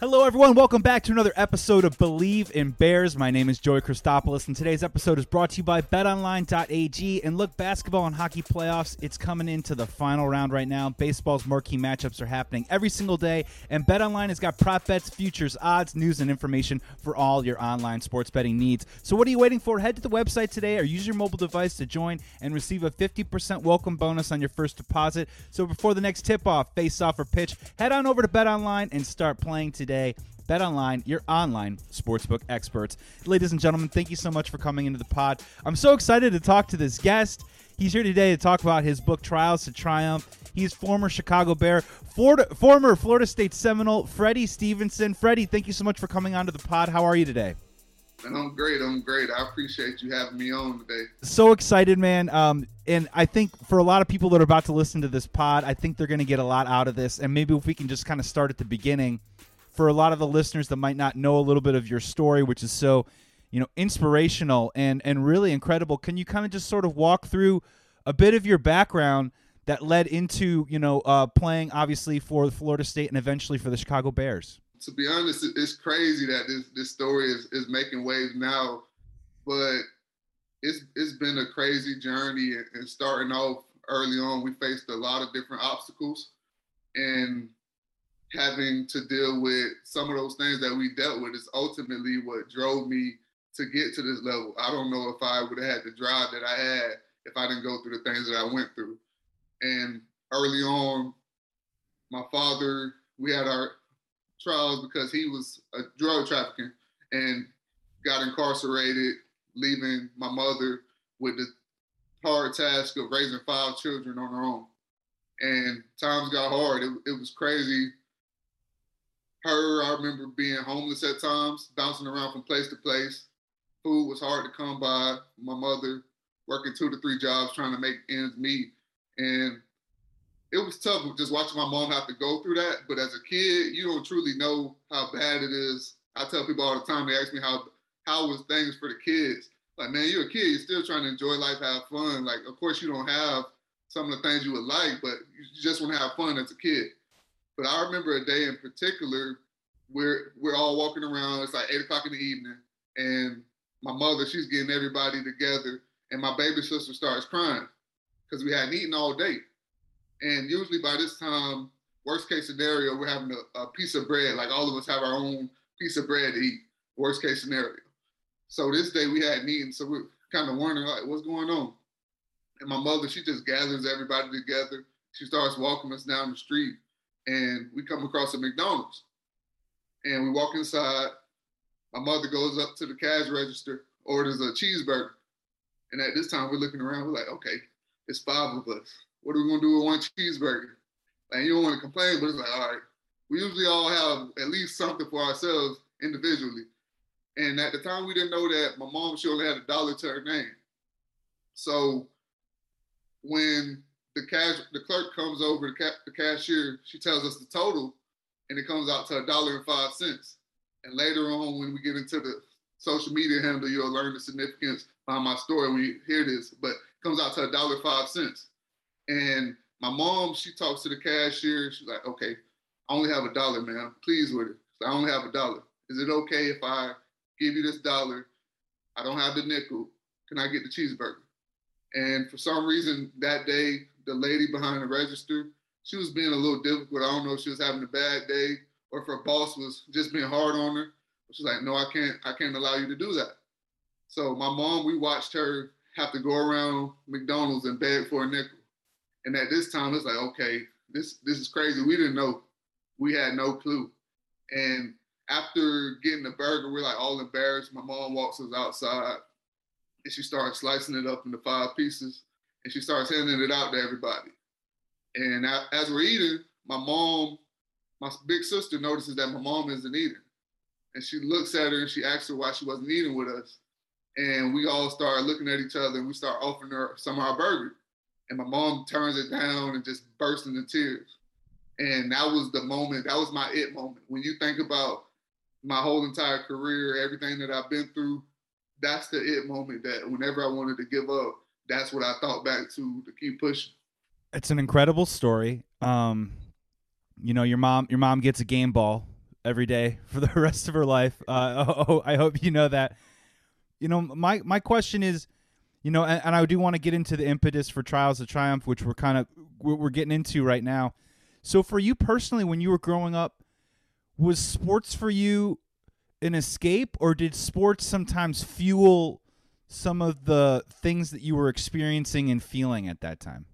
Hello, everyone. Welcome back to another episode of Bleav in Bears. My name is Joey Christopoulos, and today's episode is brought to you by BetOnline.ag. And look, basketball and hockey playoffs, it's coming into the final round right now. Baseball's marquee matchups are happening every single day, and BetOnline has got prop bets, futures, odds, news, and information for all your online sports betting needs. So, what are you waiting for? Head to the website today or use your mobile device to join and receive a 50% welcome bonus on your first deposit. So, before the next tip off, face off, or pitch, head on over to BetOnline and start playing today today. Bet online, your online sportsbook experts. Ladies and gentlemen, thank you so much for coming into the pod. I'm so excited to talk to this guest. He's here today to talk about his book, Trials to Triumph. He's former Chicago Bear, Florida, former Florida State Seminole, Freddie Stevenson. Freddie, thank you so much for coming onto the pod. How are you today? And I'm great. I'm great. I appreciate you having me on today. So excited, man. Um, and I think for a lot of people that are about to listen to this pod, I think they're going to get a lot out of this. And maybe if we can just kind of start at the beginning for a lot of the listeners that might not know a little bit of your story, which is so, you know, inspirational and and really incredible. Can you kind of just sort of walk through a bit of your background that led into you know uh, playing obviously for Florida State and eventually for the Chicago Bears? To be honest, it's crazy that this this story is is making waves now, but it's it's been a crazy journey and starting off early on we faced a lot of different obstacles and having to deal with some of those things that we dealt with is ultimately what drove me to get to this level. I don't know if I would have had the drive that I had if I didn't go through the things that I went through. And early on, my father, we had our trials because he was a drug trafficking and got incarcerated, leaving my mother with the hard task of raising five children on her own. And times got hard. It, it was crazy her, I remember being homeless at times, bouncing around from place to place. Food was hard to come by. My mother working two to three jobs trying to make ends meet. And it was tough just watching my mom have to go through that. But as a kid, you don't truly know how bad it is. I tell people all the time, they ask me how how was things for the kids. Like, man, you're a kid, you're still trying to enjoy life, have fun. Like, of course you don't have some of the things you would like, but you just want to have fun as a kid. But I remember a day in particular where we're all walking around. It's like eight o'clock in the evening, and my mother, she's getting everybody together, and my baby sister starts crying because we hadn't eaten all day. And usually by this time, worst case scenario, we're having a, a piece of bread. Like all of us have our own piece of bread to eat. Worst case scenario. So this day we hadn't eaten, so we're kind of wondering like, what's going on? And my mother, she just gathers everybody together. She starts walking us down the street and we come across a McDonald's. And we walk inside. My mother goes up to the cash register, orders a cheeseburger. And at this time, we're looking around. We're like, okay, it's five of us. What are we gonna do with one cheeseburger? And you don't want to complain, but it's like, all right. We usually all have at least something for ourselves individually. And at the time, we didn't know that my mom she only had a dollar to her name. So when the cash the clerk comes over the, ca- the cashier she tells us the total and it comes out to a dollar and five cents. And later on when we get into the social media handle you'll learn the significance behind my story when you hear this but it comes out to a dollar five cents. And my mom she talks to the cashier she's like okay i only have a dollar man please with it. I only have a dollar. Is it okay if i give you this dollar? I don't have the nickel. Can i get the cheeseburger? And for some reason that day the lady behind the register, she was being a little difficult. I don't know if she was having a bad day or if her boss was just being hard on her. She's like, no, I can't, I can't allow you to do that. So my mom, we watched her have to go around McDonald's and beg for a nickel. And at this time, it's like, okay, this this is crazy. We didn't know. We had no clue. And after getting the burger, we're like all embarrassed. My mom walks us outside and she starts slicing it up into five pieces and she starts handing it out to everybody. And as we're eating, my mom, my big sister notices that my mom isn't eating. And she looks at her and she asks her why she wasn't eating with us. And we all start looking at each other and we start offering her some of our burger. And my mom turns it down and just bursts into tears. And that was the moment, that was my it moment. When you think about my whole entire career, everything that I've been through, that's the it moment that whenever I wanted to give up, that's what I thought back to to keep pushing. It's an incredible story. Um, you know, your mom your mom gets a game ball every day for the rest of her life. Uh, oh, I hope you know that. You know, my my question is, you know, and, and I do want to get into the impetus for Trials of Triumph, which we're kind of we're getting into right now. So, for you personally, when you were growing up, was sports for you an escape, or did sports sometimes fuel some of the things that you were experiencing and feeling at that time?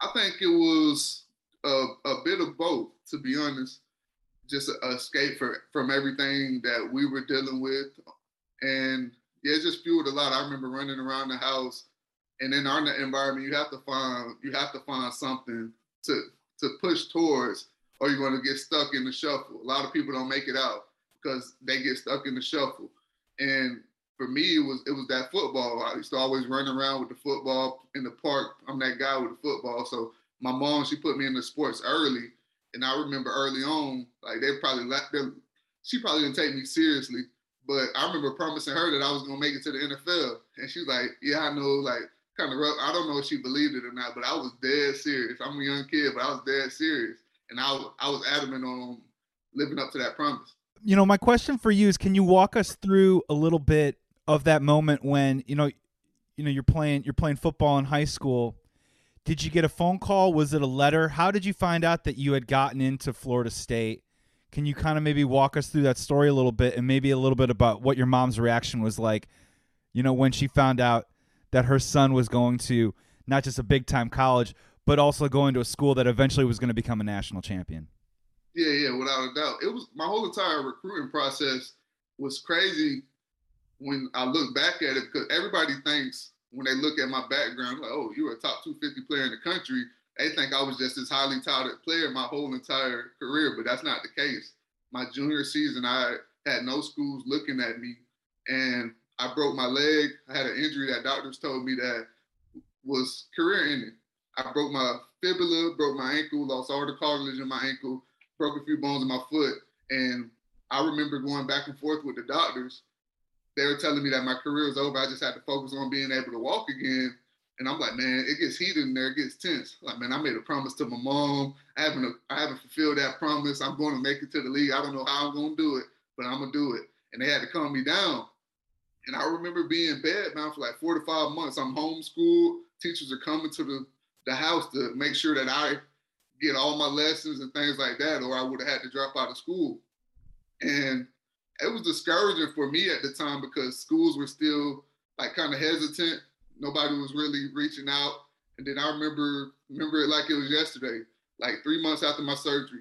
I think it was a, a bit of both, to be honest. Just escape for, from everything that we were dealing with. And yeah, it just fueled a lot. I remember running around the house and in our environment, you have to find you have to find something to to push towards, or you're going to get stuck in the shuffle. A lot of people don't make it out because they get stuck in the shuffle. And for me, it was it was that football. I used to always run around with the football in the park. I'm that guy with the football. So my mom, she put me in the sports early, and I remember early on, like they probably let them. She probably didn't take me seriously, but I remember promising her that I was gonna make it to the NFL, and she's like, "Yeah, I know." Like kind of rough. I don't know if she believed it or not, but I was dead serious. I'm a young kid, but I was dead serious, and I I was adamant on living up to that promise. You know, my question for you is: Can you walk us through a little bit of that moment when you know, you know, you're playing you're playing football in high school? Did you get a phone call? Was it a letter? How did you find out that you had gotten into Florida State? Can you kind of maybe walk us through that story a little bit and maybe a little bit about what your mom's reaction was like, you know, when she found out that her son was going to not just a big time college, but also going to a school that eventually was going to become a national champion. Yeah, yeah, without a doubt. It was my whole entire recruiting process was crazy when I look back at it because everybody thinks when they look at my background, like, oh, you were a top 250 player in the country. They think I was just this highly touted player my whole entire career, but that's not the case. My junior season, I had no schools looking at me, and I broke my leg. I had an injury that doctors told me that was career ending. I broke my fibula, broke my ankle, lost all the cartilage in my ankle, broke a few bones in my foot. And I remember going back and forth with the doctors. They were telling me that my career was over. I just had to focus on being able to walk again. And I'm like, man, it gets heated in there, it gets tense. Like, man, I made a promise to my mom. I haven't, I haven't fulfilled that promise. I'm going to make it to the league. I don't know how I'm going to do it, but I'm gonna do it. And they had to calm me down. And I remember being in bed, man, for like four to five months. I'm homeschooled. Teachers are coming to the, the house to make sure that I get all my lessons and things like that, or I would have had to drop out of school. And it was discouraging for me at the time because schools were still like kind of hesitant. Nobody was really reaching out. And then I remember remember it like it was yesterday. Like three months after my surgery,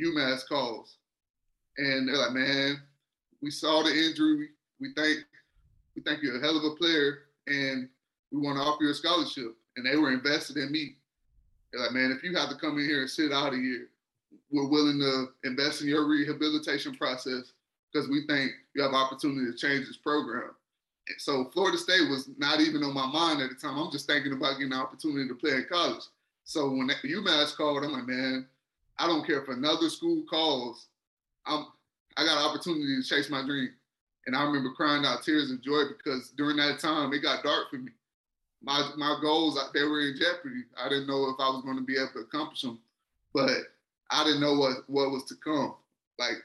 UMass calls. And they're like, man, we saw the injury. We think we think you're a hell of a player and we want to offer you a scholarship. And they were invested in me. They're like, man, if you have to come in here and sit out a year, we're willing to invest in your rehabilitation process because we think you have opportunity to change this program. So Florida State was not even on my mind at the time. I'm just thinking about getting an opportunity to play in college. So when UMass called, I'm like, man, I don't care if another school calls. I'm I got an opportunity to chase my dream. And I remember crying out tears of joy because during that time it got dark for me. My my goals uh, they were in jeopardy. I didn't know if I was going to be able to accomplish them, but I didn't know what what was to come. Like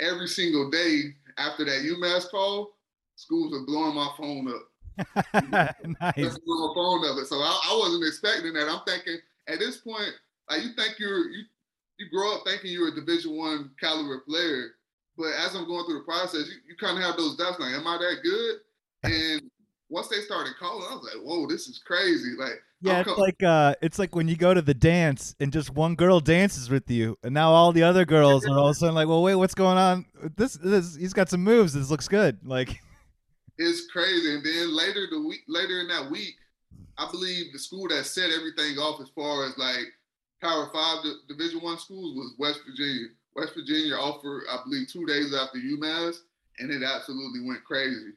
every single day after that UMass call, schools are blowing my phone up. nice. Blowing my phone up. So I, I wasn't expecting that. I'm thinking at this point, like you think you're you you grow up thinking you're a Division One caliber player, but as I'm going through the process, you, you kind of have those doubts like, am I that good? And once they started calling, I was like, whoa, this is crazy. Like, yeah, it's like uh, it's like when you go to the dance and just one girl dances with you, and now all the other girls are all of a sudden like, well, wait, what's going on? This, this, he's got some moves. This looks good. Like, it's crazy. And then later the week, later in that week, I believe the school that set everything off as far as like Power Five Division One schools was West Virginia. West Virginia offered, I believe, two days after UMass, and it absolutely went crazy.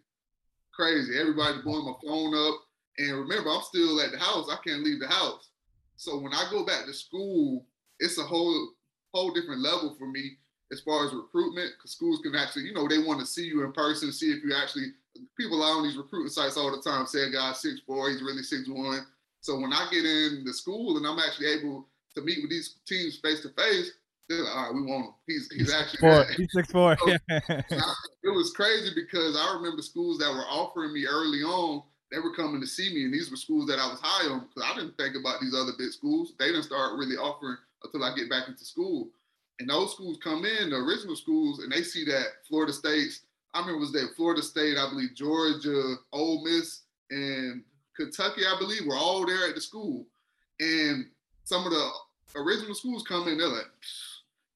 Crazy. Everybody's blowing my phone up. And remember, I'm still at the house. I can't leave the house. So when I go back to school, it's a whole whole different level for me as far as recruitment, because schools can actually, you know, they want to see you in person, see if you actually. People are on these recruiting sites all the time say a guy's six four, he's really six one. So when I get in the school and I'm actually able to meet with these teams face to face, they're like, all right, we want him. He's he's actually four. He's six four. So, it was crazy because I remember schools that were offering me early on. They were coming to see me, and these were schools that I was high on because I didn't think about these other big schools. They didn't start really offering until I get back into school. And those schools come in, the original schools, and they see that Florida State's. I remember it was that Florida State, I believe Georgia, Ole Miss, and Kentucky, I believe, were all there at the school. And some of the original schools come in, they're like,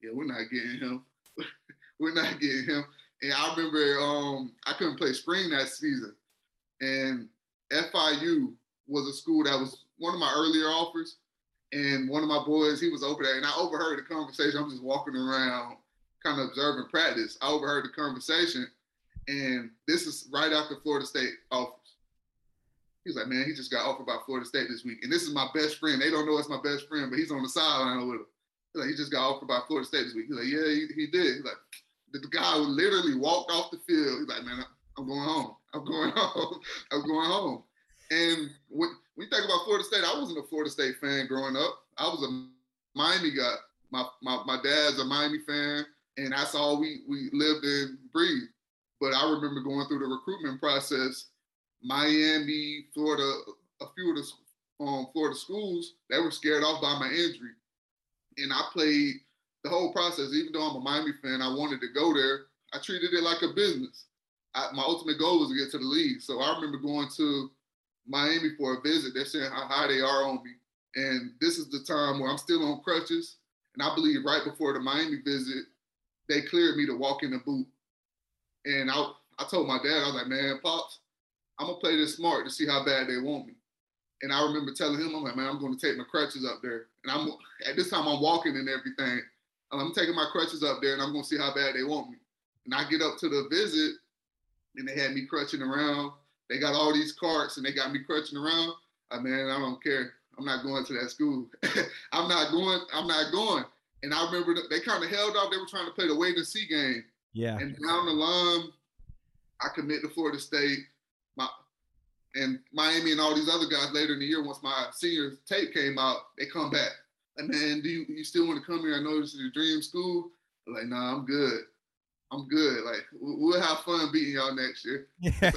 yeah, we're not getting him. we're not getting him. And I remember um, I couldn't play spring that season. And FIU was a school that was one of my earlier offers. And one of my boys, he was over there, and I overheard the conversation. I'm just walking around, kind of observing practice. I overheard the conversation, and this is right after Florida State offers. He's like, man, he just got offered by Florida State this week, and this is my best friend. They don't know it's my best friend, but he's on the sideline with him. Like, he just got offered by Florida State this week. He's like, yeah, he, he did. He's like, the guy literally walked off the field. He's like, man, I'm going home. I'm going home. I'm going home. And when, when you think about Florida State, I wasn't a Florida State fan growing up. I was a Miami guy. My, my, my dad's a Miami fan, and that's all we, we lived and breathed. But I remember going through the recruitment process, Miami, Florida, a few of the um, Florida schools, they were scared off by my injury. And I played the whole process, even though I'm a Miami fan, I wanted to go there. I treated it like a business. I, my ultimate goal was to get to the league. So I remember going to Miami for a visit. They're saying how high they are on me. And this is the time where I'm still on crutches. And I believe right before the Miami visit, they cleared me to walk in the boot. And I, I told my dad, I was like, man, Pops, I'm going to play this smart to see how bad they want me. And I remember telling him, I'm like, man, I'm going to take my crutches up there. And I'm at this time I'm walking and everything. I'm taking my crutches up there and I'm going to see how bad they want me. And I get up to the visit and they had me crutching around. They got all these carts and they got me crutching around. I mean, I don't care. I'm not going to that school. I'm not going. I'm not going. And I remember they kind of held off. They were trying to play the wait and see game. Yeah. And down the line, I commit to Florida State. My and Miami and all these other guys later in the year, once my senior tape came out, they come back. And man, do you, you still want to come here? I know this is your dream school. I'm like, nah, I'm good. I'm good. Like we'll have fun beating y'all next year. Yeah.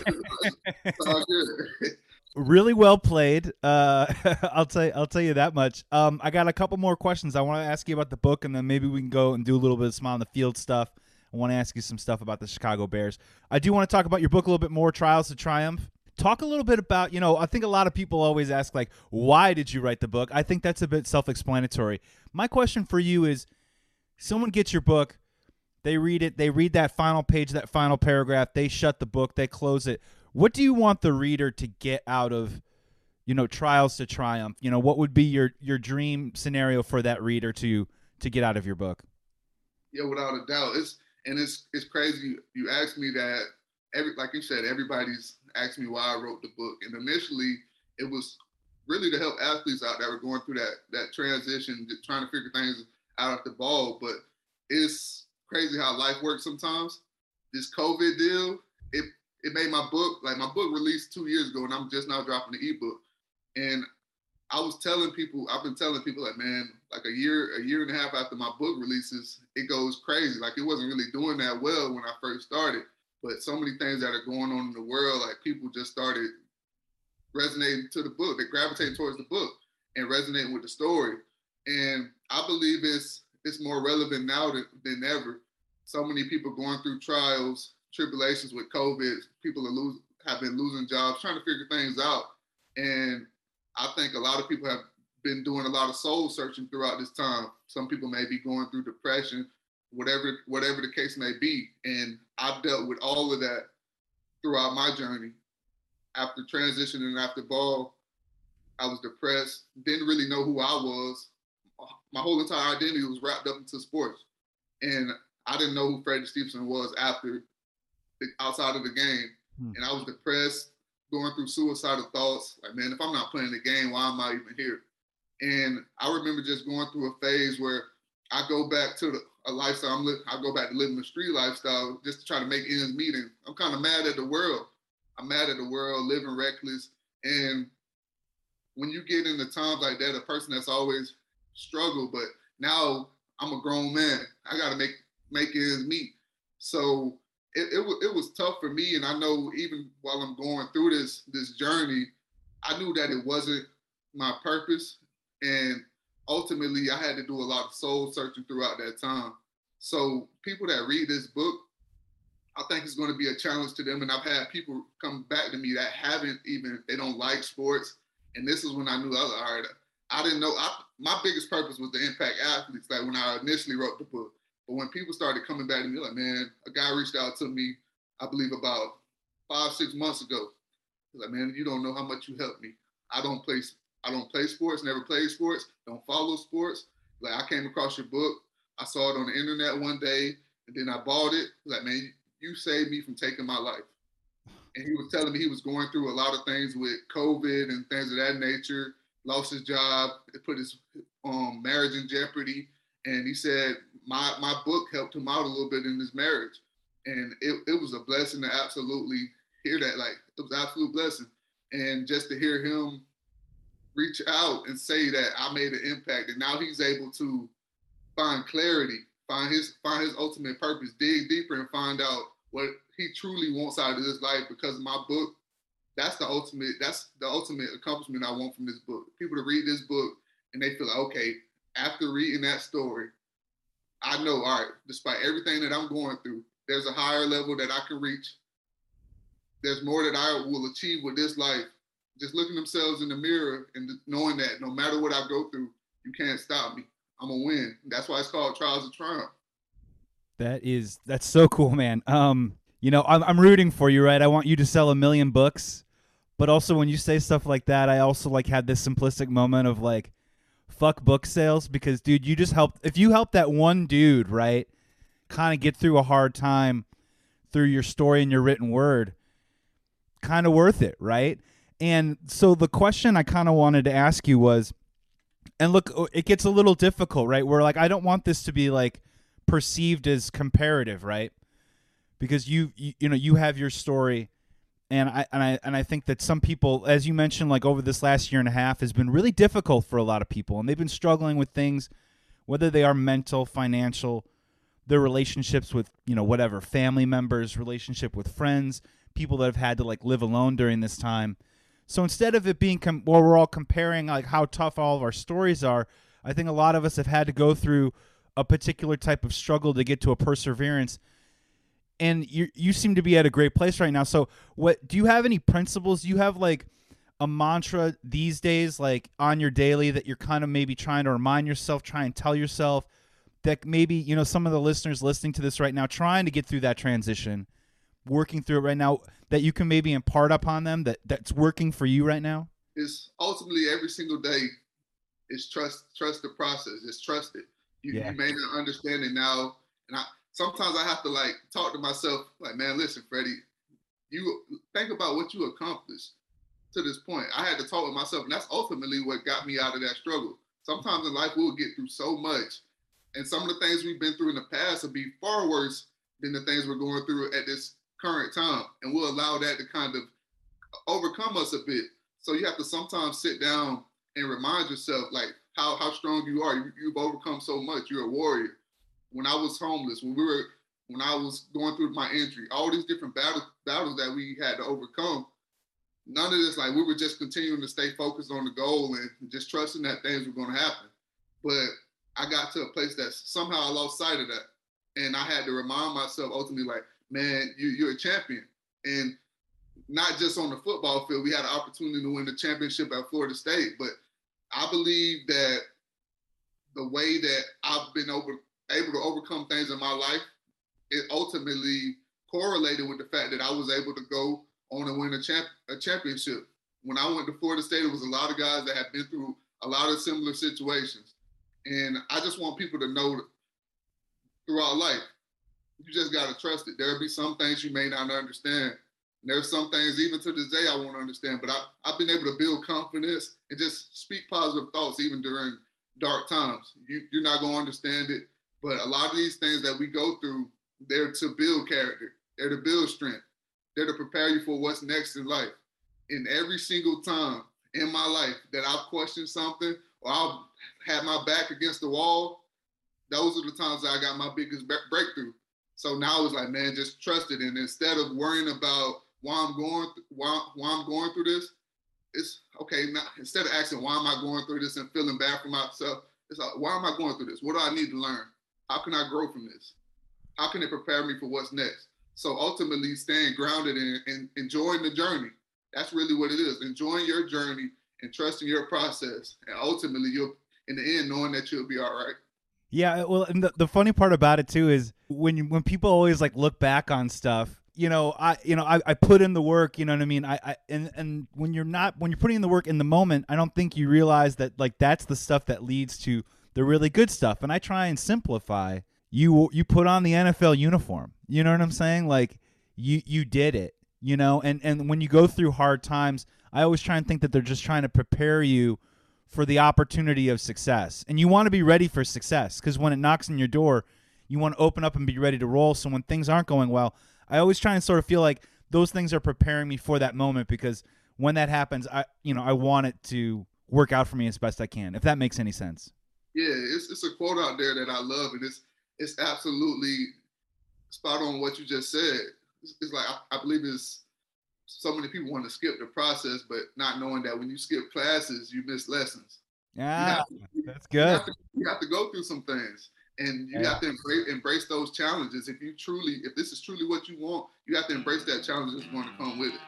all good. really well played. Uh, I'll tell you, I'll tell you that much. Um, I got a couple more questions. I want to ask you about the book, and then maybe we can go and do a little bit of smile on the field stuff. I want to ask you some stuff about the Chicago Bears. I do want to talk about your book a little bit more, Trials to Triumph. Talk a little bit about, you know, I think a lot of people always ask, like, why did you write the book? I think that's a bit self explanatory. My question for you is someone gets your book, they read it, they read that final page, that final paragraph, they shut the book, they close it. What do you want the reader to get out of, you know, Trials to Triumph? You know, what would be your your dream scenario for that reader to to get out of your book? Yeah, without a doubt. It's and it's it's crazy. You asked me that every like you said, everybody's asked me why I wrote the book. And initially it was really to help athletes out that were going through that that transition, trying to figure things out at the ball. But it's crazy how life works sometimes. This COVID deal, it it made my book like my book released two years ago, and I'm just now dropping the ebook. And I was telling people, I've been telling people like, man, like a year, a year and a half after my book releases, it goes crazy. Like it wasn't really doing that well when I first started. But so many things that are going on in the world, like people just started resonating to the book. They gravitate towards the book and resonating with the story. And I believe it's it's more relevant now than, than ever. So many people going through trials, tribulations with COVID. People are losing, have been losing jobs, trying to figure things out. And I think a lot of people have been doing a lot of soul searching throughout this time. Some people may be going through depression, whatever whatever the case may be. And I've dealt with all of that throughout my journey. After transitioning after ball, I was depressed, didn't really know who I was. My whole entire identity was wrapped up into sports. And I didn't know who Freddie Stevenson was after outside of the game. Hmm. And I was depressed, going through suicidal thoughts. Like, man, if I'm not playing the game, why am I even here? And I remember just going through a phase where I go back to the, a lifestyle. I'm li- I go back to living a street lifestyle just to try to make ends meet. And I'm kind of mad at the world. I'm mad at the world living reckless. And when you get into times like that, a person that's always struggled, but now I'm a grown man. I got to make make ends meet. So it, it, it was tough for me. And I know even while I'm going through this this journey, I knew that it wasn't my purpose. And ultimately, I had to do a lot of soul searching throughout that time. So people that read this book, I think it's going to be a challenge to them. And I've had people come back to me that haven't even, they don't like sports. And this is when I knew I was all right. I didn't know. I, my biggest purpose was to impact athletes. Like when I initially wrote the book, but when people started coming back to me, like, man, a guy reached out to me, I believe about five, six months ago. He's like, man, you don't know how much you helped me. I don't play, I don't play sports, never played sports, don't follow sports. Like I came across your book, I saw it on the internet one day, and then I bought it. Like, man, you saved me from taking my life. And he was telling me he was going through a lot of things with COVID and things of that nature. Lost his job, it put his um, marriage in jeopardy. And he said, my my book helped him out a little bit in his marriage, and it, it was a blessing to absolutely hear that. Like it was absolute blessing, and just to hear him reach out and say that I made an impact, and now he's able to find clarity, find his find his ultimate purpose, dig deeper, and find out what he truly wants out of this life because my book. That's the ultimate. That's the ultimate accomplishment I want from this book. People to read this book and they feel like, okay, after reading that story, I know, all right, despite everything that I'm going through, there's a higher level that I can reach. There's more that I will achieve with this life. Just looking themselves in the mirror and knowing that no matter what I go through, you can't stop me. I'm gonna win. That's why it's called Trials of Triumph. That is that's so cool, man. Um, you know, I'm I'm rooting for you, right? I want you to sell a million books, but also when you say stuff like that, I also like had this simplistic moment of like, fuck book sales because dude, you just helped if you help that one dude, right, kind of get through a hard time through your story and your written word, kind of worth it, right? And so the question I kind of wanted to ask you was and look, it gets a little difficult, right? Where like I don't want this to be like perceived as comparative, right? Because you you, you know, you have your story and I and I and I think that some people, as you mentioned, like over this last year and a half, has been really difficult for a lot of people, and they've been struggling with things, whether they are mental, financial, their relationships with you know whatever family members, relationship with friends, people that have had to like live alone during this time. So instead of it being com- well, we're all comparing like how tough all of our stories are. I think a lot of us have had to go through a particular type of struggle to get to a perseverance and you you seem to be at a great place right now. So, what do you have any principles? Do you have like a mantra these days, like on your daily, that you're kind of maybe trying to remind yourself, try and tell yourself that maybe you know some of the listeners listening to this right now, trying to get through that transition, working through it right now, that you can maybe impart upon them that that's working for you right now. Is ultimately every single day is trust trust the process. It's trust it. You, yeah. you may not understand it now, and I sometimes I have to like talk to myself, like, man, listen, Freddie, you think about what you accomplished to this point. I had to talk with myself, and that's ultimately what got me out of that struggle. Sometimes in life we'll get through so much, and some of the things we've been through in the past will be far worse than the things we're going through at this current time, and we'll allow that to kind of overcome us a bit. So you have to sometimes sit down and remind yourself, like how how strong you are. You, you've overcome so much. You're a warrior when I was homeless, when we were when I was going through my injury, all these different battles battles that we had to overcome. None of this, like we were just continuing to stay focused on the goal and just trusting that things were going to happen. But I got to a place that somehow I lost sight of that, and I had to remind myself ultimately, like, man, you, you're a champion, and not just on the football field. We had an opportunity to win the championship at Florida State, but I believe that the way that I've been over able to overcome things in my life, it ultimately correlated with the fact that I was able to go on and win a, champ- a championship. When I went to Florida State, it was a lot of guys that had been through a lot of similar situations. And I just want people to know throughout life, you just got to trust it. There'll be some things you may not understand. And there's some things, even to this day, I won't understand. But I, I've been able to build confidence and just speak positive thoughts, even during dark times. You, you're not to understand it But a lot of these things that we go through, they're to build character, they're to build strength, they're to prepare you for what's next in life. In every single time in my life that I've questioned something or I've had my back against the wall, those are the times I got my biggest breakthrough. So now it's like, man, just trust it. And instead of worrying about why I'm going, th- why, why I'm going through this, it's okay. Now, instead of asking why am I going through this and feeling bad for myself, it's like, why am I going through this? What do I need to learn? How can I grow from this? How can it prepare me for what's next? So ultimately, staying grounded and, and enjoying the journey. That's really what it is. Enjoying your journey and trusting your process. And ultimately, you'll, in the end, knowing that you'll be all right. Yeah, uh, well, and the, the funny part about it too is when when people always like look back on stuff, you know, I you know I, I put in the work, you know what I mean. I, I and and when you're not when you're putting in the work in the moment, I don't think you realize that like that's the stuff that leads to the really good stuff. And I try and simplify. You you put on the NFL uniform. You know what I'm saying? Like you you did it. You know, and and when you go through hard times, I always try and think that they're just trying to prepare you for the opportunity of success. And you want to be ready for success because when it knocks on your door, you want to open up and be ready to roll. So when things aren't going well, I always try and sort of feel like those things are preparing me for that moment because when that happens, I you know I want it to work out for me as best I can. If that makes any sense. Yeah, it's it's a quote out there that I love, and it's it's absolutely spot on what you just said. It's, it's like I, I believe it's so many people want to skip the process, but not knowing that when you skip classes, you miss lessons. Yeah, to, that's good. You have, to, you have, to, go through some things, and you yeah. have to embrace, embrace those challenges. If you truly, if this is truly what you want, you have to embrace that challenge that's going to come with it.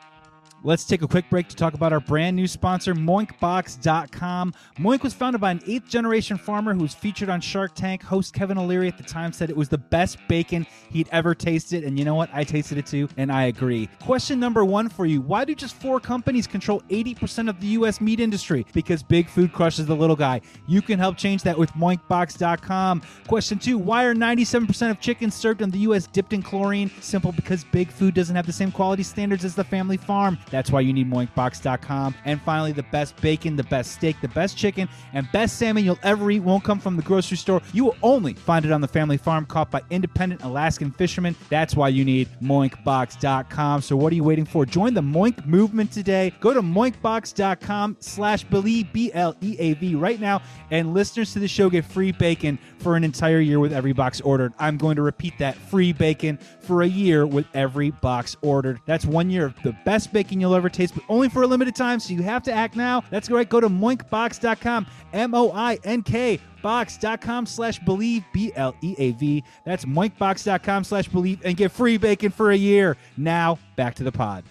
Let's take a quick break to talk about our brand new sponsor, MoinkBox.com. Moink was founded by an eighth generation farmer who was featured on Shark Tank. Host Kevin O'Leary at the time said it was the best bacon he'd ever tasted. And you know what? I tasted it too, and I agree. Question number one for you Why do just four companies control 80% of the U.S. meat industry? Because big food crushes the little guy. You can help change that with MoinkBox.com. Question two Why are 97% of chickens served in the U.S. dipped in chlorine? Simple because big food doesn't have the same quality standards as the family farm. That's why you need moinkbox.com. And finally, the best bacon, the best steak, the best chicken, and best salmon you'll ever eat won't come from the grocery store. You will only find it on the family farm caught by independent Alaskan fishermen. That's why you need moinkbox.com. So what are you waiting for? Join the Moink movement today. Go to moinkbox.com slash bleav, B-L-E-A-V right now. And listeners to the show get free bacon for an entire year with every box ordered. I'm going to repeat that free bacon for a year with every box ordered. That's one year of the best bacon you'll ever taste, but only for a limited time. So you have to act now. That's right. Go to moinkbox.com, M O I N K box.com slash bleav b-l-e-a-v that's moinkbox.com slash bleav and get free bacon for a year now back to the pod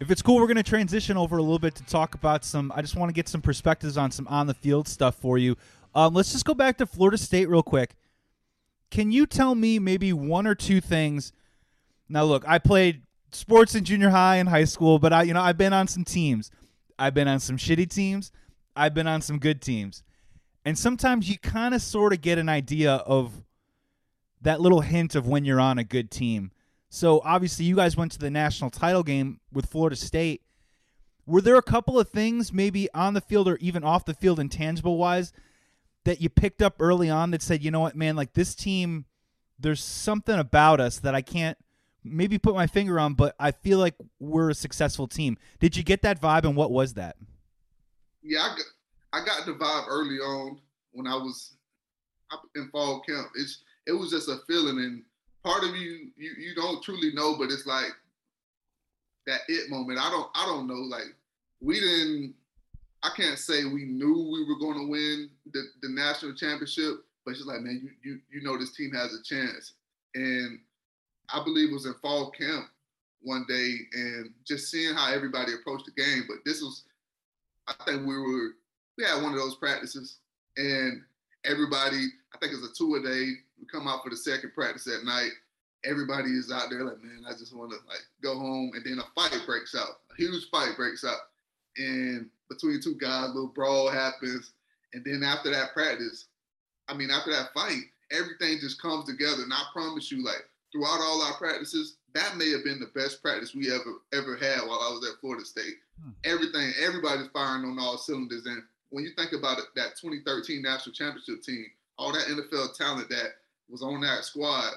if it's cool, we're going to transition over a little bit to talk about some. I just want to get some perspectives on some on the field stuff for you. Um, let's just go back to Florida State real quick. Can you tell me maybe one or two things? Now, look, I played sports in junior high and high school, but I, you know, I've been on some teams. I've been on some shitty teams. I've been on some good teams, and sometimes you kind of sort of get an idea of that little hint of when you're on a good team. So obviously, you guys went to the national title game with Florida State. Were there a couple of things, maybe on the field or even off the field, intangible wise, that you picked up early on that said, you know what, man, like this team, there's something about us that I can't maybe put my finger on, but I feel like we're a successful team. Did you get that vibe, and what was that? Yeah, I got, I got the vibe early on when I was in fall camp. It's it was just a feeling, and part of you you you don't truly know, but it's like that it moment. I don't I don't know. Like we didn't I can't say we knew we were going to win the, the national championship, but it's just like, man, you, you you know this team has a chance. And I believe it was in fall camp one day and just seeing how everybody approached the game. But this was, I think we were, we had one of those practices and everybody, I think it's a two a day. We come out for the second practice at night. Everybody is out there like, man, I just want to like go home. And then a fight breaks out, a huge fight breaks out. And between two guys, a little brawl happens. And then after that practice, I mean, after that fight, everything just comes together. And I promise you, like throughout all our practices, that may have been the best practice we ever ever had while I was at Florida State. Hmm. Everything, everybody's firing on all cylinders. And when you think about it, that 2013 national championship team, all that NFL talent that was on that squad.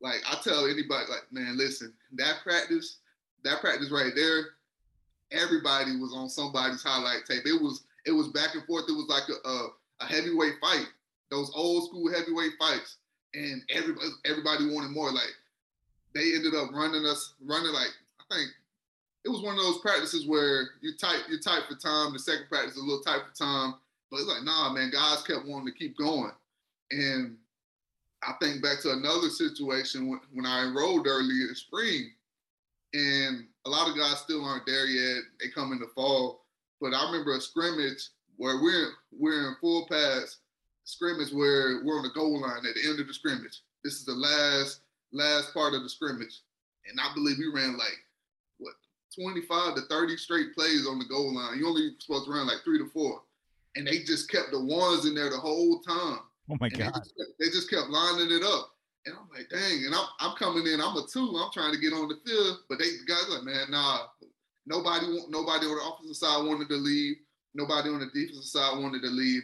Like I tell anybody, like man, listen, that practice, that practice right there, everybody was on somebody's highlight tape. It was it was back and forth. It was like a, a, a heavyweight fight, those old school heavyweight fights, and everybody everybody wanted more. Like they ended up running us, running like I think it was one of those practices where you type you type for time. The second practice is a little tight for time, but it's like nah, man. Guys kept wanting to keep going, and I think back to another situation when, when I enrolled early in spring, and a lot of guys still aren't there yet. They come in the fall, but I remember a scrimmage where we're we're in full pass scrimmage where we're on the goal line at the end of the scrimmage. This is the last last part of the scrimmage, and I believe we ran like what 25 to 30 straight plays on the goal line. You only supposed to run like three to four, and they just kept the ones in there the whole time. Oh my And god! They just, kept, they just kept lining it up. And I'm like, dang. And I'm, I'm coming in, I'm a two. I'm trying to get on the field. But they the guys like, man, nah. Nobody nobody on the offensive side wanted to leave. Nobody on the defensive side wanted to leave.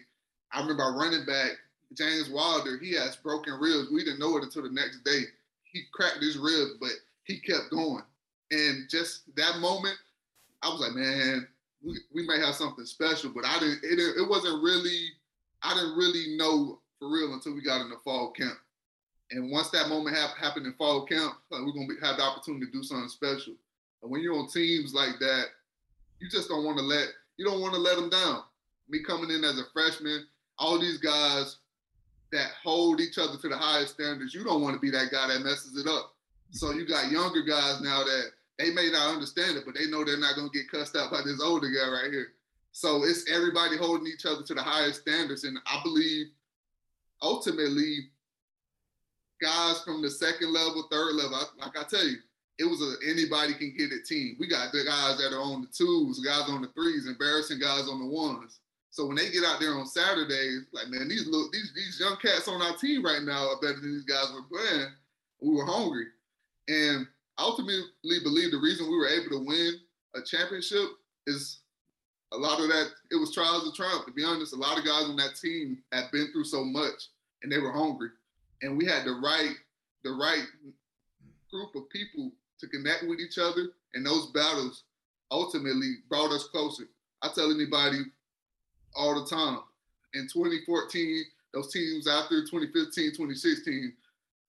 I remember our running back, James Wilder, he has broken ribs. We didn't know it until the next day. He cracked his ribs, but he kept going. And just that moment, I was like, man, we, we may have something special, but I didn't, it, it wasn't really, I didn't really know for real until we got in the fall camp. And once that moment ha- happened in fall camp, like we're gonna have the opportunity to do something special. And when you're on teams like that, you just don't want to let you don't want to let them down. Me coming in as a freshman, all these guys that hold each other to the highest standards, you don't want to be that guy that messes it up. So you got younger guys now that they may not understand it, but they know they're not gonna get cussed out by this older guy right here. So it's everybody holding each other to the highest standards, and I believe ultimately guys from the second level, third level, like I tell you, it was a anybody can get it team. We got the guys that are on the twos, guys on the threes, embarrassing guys on the ones. So when they get out there on Saturdays, like man, these look these these young cats on our team right now are better than these guys were playing. We were hungry, and ultimately believe the reason we were able to win a championship is a lot of that. It was trials and triumph. To be honest, a lot of guys on that team had been through so much, and they were hungry, and we had the right the right group of people to connect with each other, and those battles ultimately brought us closer. I tell anybody all the time. In 2014, those teams after 2015, 2016,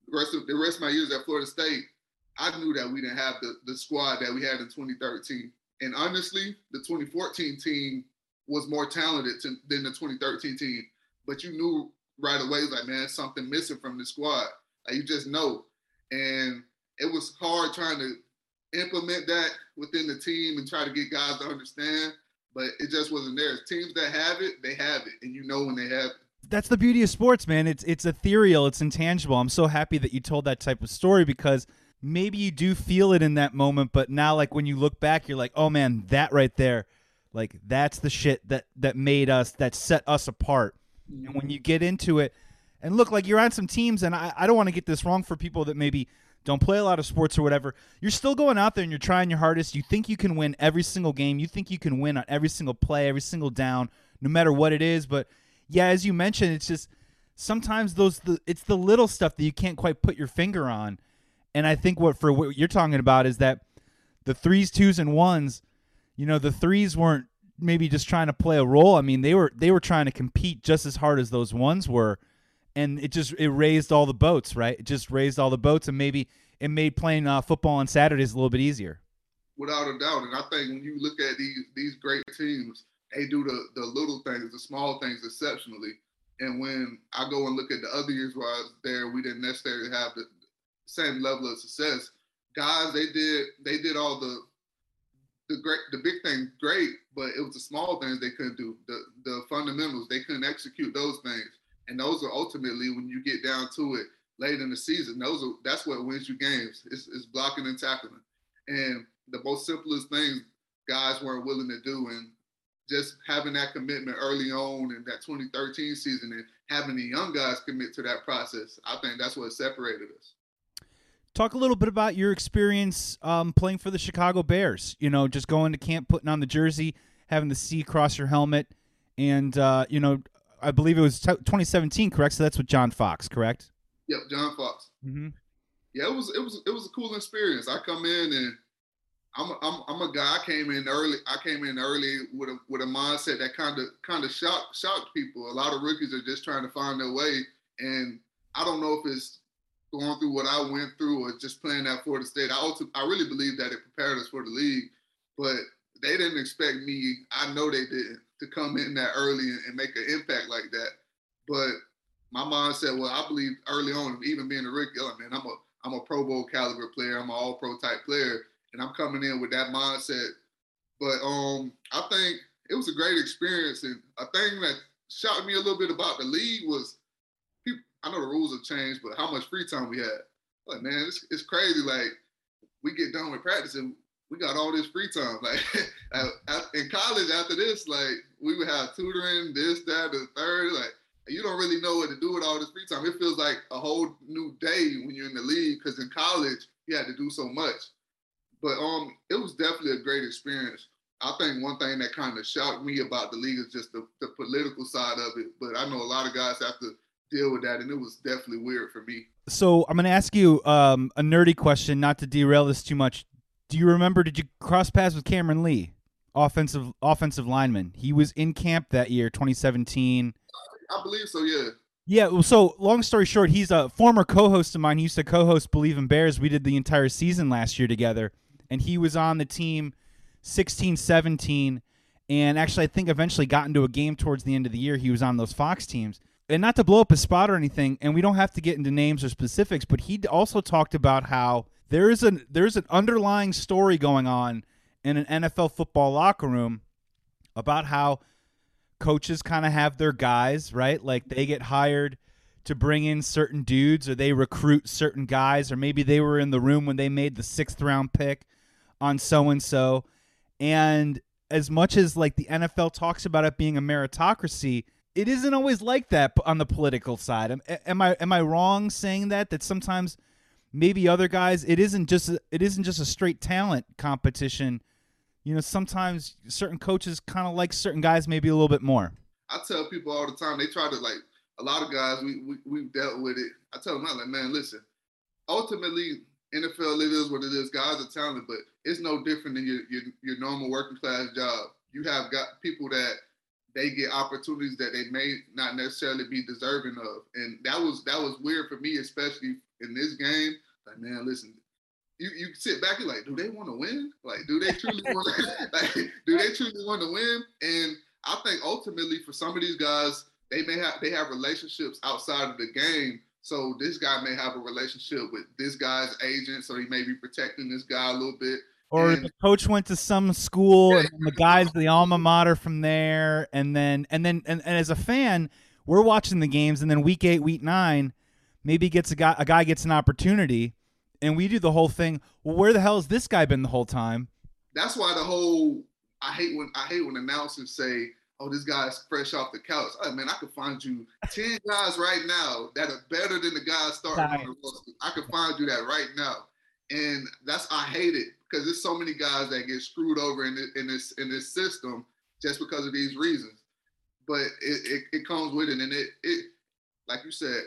the rest of the rest of my years at Florida State, I knew that we didn't have the, the squad that we had in 2013. And honestly, the 2014 team was more talented to, than the 2013 team. But you knew right away, like, man, something missing from the squad. Like, you just know. And it was hard trying to implement that within the team and try to get guys to understand, but it just wasn't there. Teams that have it, they have it, and you know when they have it. That's the beauty of sports, man. It's it's ethereal, it's intangible. I'm so happy that you told that type of story because maybe you do feel it in that moment, but now like when you look back, you're like, oh man, that right there, like that's the shit that that made us, that set us apart. And when mm-hmm. you get into it, and look, like you're on some teams, and I, I don't want to get this wrong for people that maybe don't play a lot of sports or whatever. You're still going out there and you're trying your hardest. You think you can win every single game. You think you can win on every single play, every single down, no matter what it is. But yeah, as you mentioned, it's just sometimes those the it's the little stuff that you can't quite put your finger on. And I think what for what you're talking about is that the threes, twos, and ones, you know, the threes weren't maybe just trying to play a role. I mean, they were they were trying to compete just as hard as those ones were, and it just it raised all the boats, right? It just raised all the boats, and maybe it made playing uh, football on Saturdays a little bit easier. Without a doubt, and I think when you look at these these great teams, they do the the little things, the small things exceptionally. And when I go and look at the other years where I was there, we didn't necessarily have the same level of success. Guys, they did they did all the the great the big things great, but it was the small things they couldn't do. The the fundamentals they couldn't execute those things, and those are ultimately when you get down to it late in the season. Those are that's what wins you games. It's, it's blocking and tackling, and the most simplest things guys weren't willing to do, and just having that commitment early on in that 2013 season, and having the young guys commit to that process, I think that's what separated us. Talk a little bit about your experience um, playing for the Chicago Bears. You know, just going to camp, putting on the jersey, having the C across your helmet, and uh, you know, I believe it was t- 2017, correct? So that's with John Fox, correct? Yep, John Fox. Mm-hmm. Yeah, it was it was it was a cool experience. I come in and I'm a, I'm I'm a guy. I came in early. I came in early with a with a mindset that kind of kind of shocked shocked people. A lot of rookies are just trying to find their way, and I don't know if it's going through what I went through or just playing at Florida State. I also I really believe that it prepared us for the league, but they didn't expect me. I know they didn't to come in that early and, and make an impact like that. But my mom said, well, I believe early on, even being a rookie, like, man, I'm a I'm a Pro Bowl caliber player. I'm an All Pro type player, and I'm coming in with that mindset. But um, I think it was a great experience, and a thing that shocked me a little bit about the league was, people, I know the rules have changed, but how much free time we had. Like, man, it's, it's crazy. Like, we get done with practice and we got all this free time. Like, in college, after this, like, we would have tutoring, this, that, the third. Like, you don't really know what to do with all this free time. It feels like a whole new day when you're in the league because in college you had to do so much. But um, it was definitely a great experience. I think one thing that kind of shocked me about the league is just the, the political side of it. But I know a lot of guys have to deal with that, and it was definitely weird for me. So I'm going to ask you um, a nerdy question, not to derail this too much. Do you remember? Did you cross paths with Cameron Lee, offensive offensive lineman? He was in camp that year, 2017. I believe so. Yeah. Yeah. Well, so long story short, he's a former co-host of mine. He used to co-host Bleav in Bears. We did the entire season last year together, and he was on the team 16, 17, and actually, I think eventually got into a game towards the end of the year. He was on those Fox teams. And not to blow up his spot or anything, and we don't have to get into names or specifics, but he also talked about how there is an there's an underlying story going on in an NFL football locker room about how coaches kind of have their guys, right? Like they get hired to bring in certain dudes or they recruit certain guys or maybe they were in the room when they made the 6th round pick on so and so. And as much as like the NFL talks about it being a meritocracy, it isn't always like that on the political side. Am, am I am I wrong saying that that sometimes maybe other guys it isn't just a, it isn't just a straight talent competition you know, sometimes certain coaches kind of like certain guys maybe a little bit more. I tell people all the time, they try to like a lot of guys we, we we've dealt with it. I tell them, I'm like, man, listen, ultimately NFL it is what it is. Guys are talented, but it's no different than your your, your normal working class job. You have got people that they get opportunities that they may not necessarily be deserving of, and that was that was weird for me, especially in this game. Like, man, listen, you, you sit back and like, do they want to win? Like, do they truly want to, like, do they truly want to win? And I think ultimately for some of these guys, they may have they have relationships outside of the game. So this guy may have a relationship with this guy's agent, so he may be protecting this guy a little bit. Or the coach went to some school, and the guy's the alma mater from there, and then and then and, and as a fan, we're watching the games, and then week eight, week nine, maybe gets a guy a guy gets an opportunity and we do the whole thing. Well, where the hell has this guy been the whole time? That's why the whole I hate when I hate when announcers say, "Oh, this guy's fresh off the couch." Oh, man, I could find you ten guys right now that are better than the guys starting on the roster. I could find you that right now, and that's I hate it because there's so many guys that get screwed over in in this in this system just because of these reasons. But it, it, it comes with it, and it it like you said,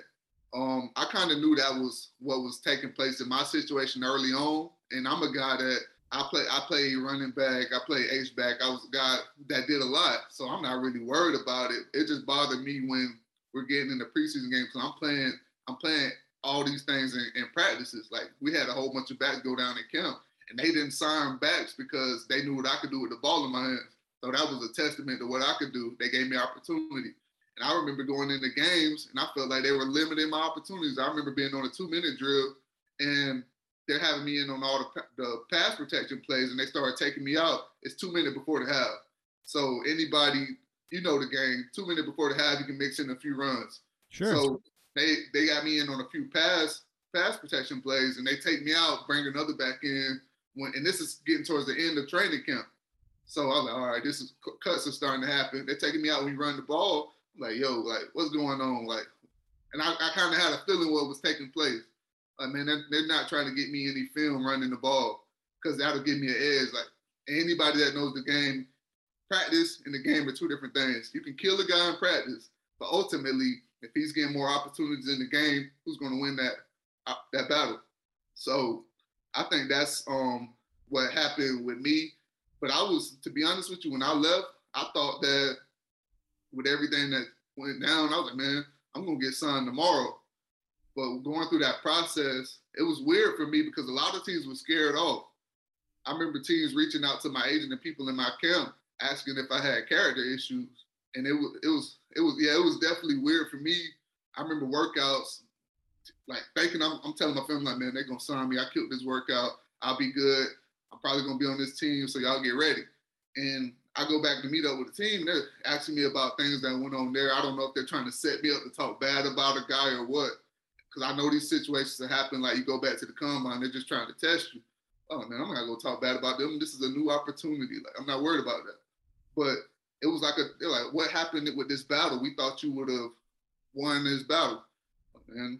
um, I kind of knew that was what was taking place in my situation early on. And I'm a guy that I play I play running back, I play H back. I was a guy that did a lot. So I'm not really worried about it. It just bothered me when we're getting in the preseason games. So I'm playing, I'm playing all these things in, in, practices. Like we had a whole bunch of backs go down in camp and they didn't sign backs because they knew what I could do with the ball in my hands. So that was a testament to what I could do. They gave me opportunity. And I remember going into games and I felt like they were limiting my opportunities. I remember being on a two minute drill and they're having me in on all the, the pass protection plays and they started taking me out. It's two minutes before the half. So anybody, you know the game, two minutes before the half, you can mix in a few runs. Sure. So they they got me in on a few pass pass protection plays and they take me out, bring another back in when and this is getting towards the end of training camp. So I was like, all right, this is cuts are starting to happen. They're taking me out when we run the ball like, yo, like, what's going on? Like, and I, I kind of had a feeling what was taking place. Like, man, they're, they're not trying to get me any film running the ball because that'll give me an edge. Like, anybody that knows the game, practice and the game are two different things. You can kill a guy in practice, But ultimately, if he's getting more opportunities in the game, who's going to win that uh, that battle? So I think that's um, what happened with me. But I was, to be honest with you, when I left, I thought that with everything that went down, I was like, man, I'm gonna get signed tomorrow. But going through that process, it was weird for me because a lot of teams were scared off. I remember teams reaching out to my agent and people in my camp asking if I had character issues, and it was it was it was yeah it was definitely weird for me. I remember workouts like thinking I'm, I'm telling my family like man they're gonna sign me. I killed this workout. I'll be good. I'm probably gonna be on this team, so y'all get ready. And I go back to meet up with the team. And they're asking me about things that went on there. I don't know if they're trying to set me up to talk bad about a guy or what. Because I know these situations that happen. Like you go back to the combine, they're just trying to test you. Oh man, I'm not gonna go talk bad about them. This is a new opportunity. Like I'm not worried about that. But it was like a they're like, what happened with this battle? We thought you would have won this battle, and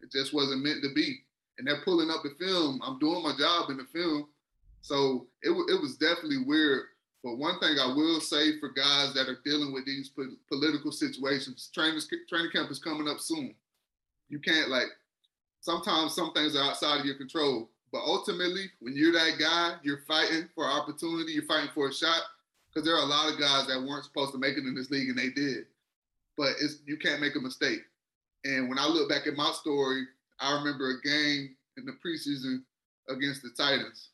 it just wasn't meant to be. And they're pulling up the film. I'm doing my job in the film, so it it was definitely weird but one thing I will say for guys that are dealing with these po- political situations, training training camp is coming up soon. You can't like sometimes some things are outside of your control. But ultimately, when you're that guy, you're fighting for opportunity, you're fighting for a shot. Because there are a lot of guys that weren't supposed to make it in this league and they did. But it's you can't make a mistake. And when I look back at my story, I remember a game in the preseason against the Titans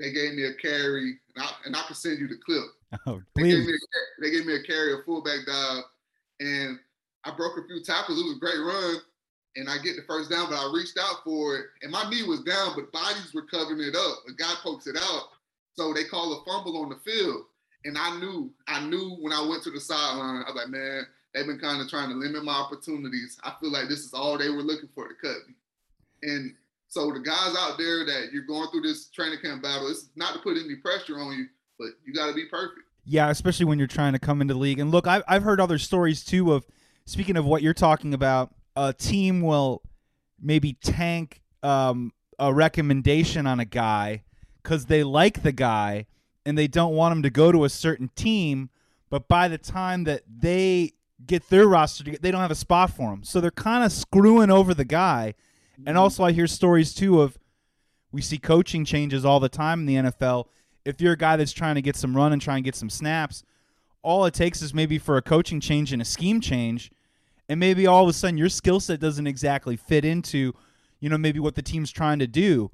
they gave me a carry, and I, and I can send you the clip. Oh, they gave, me a, they gave me a carry, a fullback dive, and I broke a few tackles. It was a great run, and I get the first down, but I reached out for it, and my knee was down, but bodies were covering it up. A guy pokes it out, so they call a fumble on the field. And I knew, I knew when I went to the sideline, I was like, man, they've been kind of trying to limit my opportunities. I feel like this is all they were looking for to cut me. And so the guys out there that you're going through this training camp battle, it's not to put any pressure on you, but you got to be perfect. Yeah, especially when you're trying to come into the league. And look, I've, I've heard other stories too of speaking of what you're talking about. A team will maybe tank um, a recommendation on a guy because they like the guy and they don't want him to go to a certain team. But by the time that they get their roster, they don't have a spot for him. So they're kind of screwing over the guy and mm-hmm. also, I hear stories too of we see coaching changes all the time in the NFL. If you're a guy that's trying to get some run and try and get some snaps, all it takes is maybe for a coaching change and a scheme change, and maybe all of a sudden your skill set doesn't exactly fit into, you know, maybe what the team's trying to do.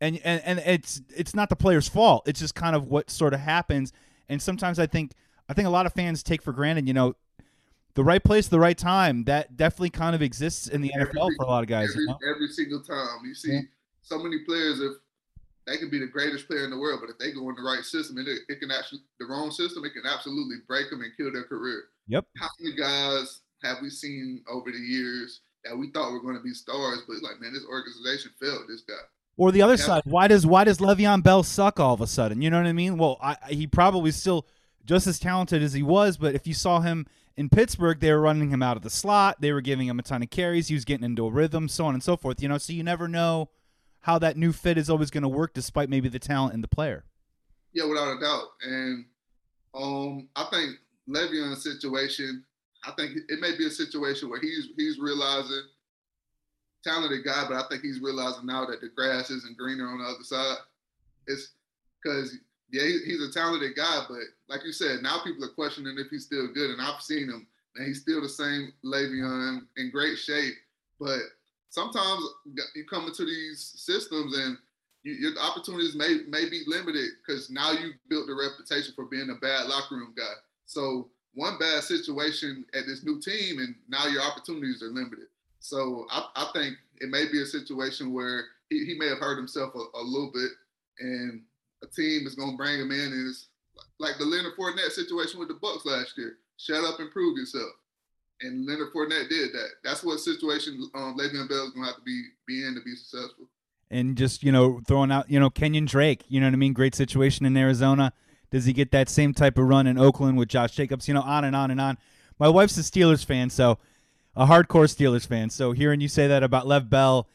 And, and and it's it's not the player's fault. It's just kind of what sort of happens. And sometimes I think I think a lot of fans take for granted, you know, the right place, the right time. That definitely kind of exists in the every, NFL for a lot of guys. Every, you know? every single time, you see yeah. so many players. If they can be the greatest player in the world, but if they go in the right system, it, it can actually the wrong system, it can absolutely break them and kill their career. Yep. How many guys have we seen over the years that we thought were going to be stars, but like, man, this organization failed this guy. Or the other yeah. side, why does why does Le'Veon Bell suck all of a sudden? You know what I mean? Well, I, he probably still just as talented as he was, but if you saw him in Pittsburgh, they were running him out of the slot. They were giving him a ton of carries. He was getting into a rhythm, so on and so forth. You know, so you never know how that new fit is always going to work, despite maybe the talent in the player. Yeah, without a doubt. And um, I think Le'Veon's situation, I think it may be a situation where he's he's realizing talented guy, but I think he's realizing now that the grass isn't greener on the other side. It's because yeah, he's a talented guy, but like you said, now people are questioning if he's still good. And I've seen him, and he's still the same Le'Veon in great shape. But sometimes you come into these systems and you, your opportunities may may be limited because now you've built a reputation for being a bad locker room guy. So one bad situation at this new team, and now your opportunities are limited. So I, I think it may be a situation where he, he may have hurt himself a, a little bit, and a team is going to bring him in it's like the Leonard Fournette situation with the Bucs last year. Shut up and prove yourself. And Leonard Fournette did that. That's what situation um, Le'Veon Bell is going to have to be, be in to be successful. And just, you know, throwing out, you know, Kenyon Drake, you know what I mean? Great situation in Arizona. Does he get that same type of run in Oakland with Josh Jacobs? You know, on and on and on. My wife's a Steelers fan, so a hardcore Steelers fan. So hearing you say that about Lev Bell,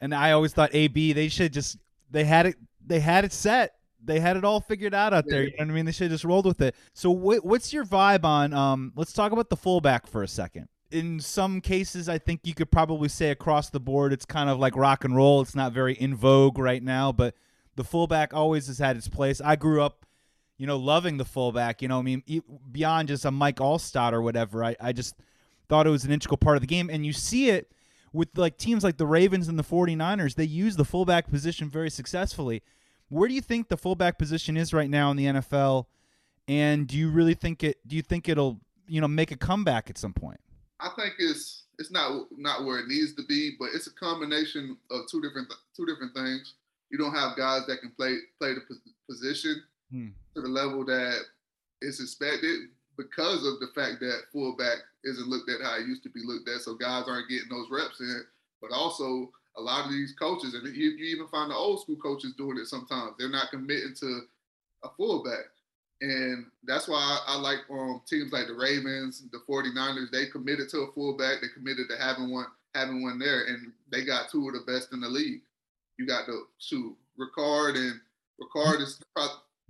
and I always thought AB, they should just, they had it they had it set. they had it all figured out out there. You know what I mean? They should just rolled with it. So wh- what's your vibe on? Um, let's talk about the fullback for a second. In some cases, I think you could probably say across the board, it's kind of like rock and roll. It's not very in vogue right now, but the fullback always has had its place. I grew up, you know, loving the fullback. You know, I mean, beyond just a Mike Alstott or whatever. I, I just thought it was an integral part of the game, and you see it with like teams like the Ravens and the 49ers. They use the fullback position very successfully. Where do you think the fullback position is right now in the NFL? And do you really think it? Do you think it'll you know make a comeback at some point? I think it's it's not not where it needs to be, but it's a combination of two different two different things. You don't have guys that can play play the position hmm. to the level that is expected because of the fact that fullback isn't looked at how it used to be looked at. So guys aren't getting those reps in, but also a lot of these coaches, and you, you even find the old school coaches doing it sometimes. They're not committing to a fullback. And that's why I, I like um, teams like the Ravens, the 49ers, they committed to a fullback. They committed to having one having one there, and they got two of the best in the league. You got the shoot Ricard and Ricard is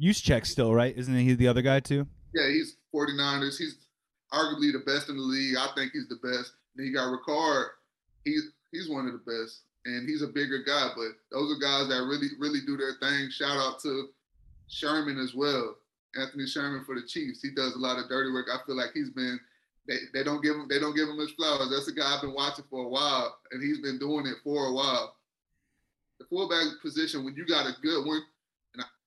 Juszczyk still right? Isn't he the other guy too? Yeah, he's 49ers. He's arguably the best in the league. I think he's the best. Then you got Ricard. He's he's one of the best and he's a bigger guy. But those are guys that really, really do their thing. Shout out to Sherman as well, Anthony Sherman for the Chiefs. He does a lot of dirty work. I feel like he's been. They, they don't give him they don't give him his flowers. That's a guy I've been watching for a while, and he's been doing it for a while. The fullback position, when you got a good one,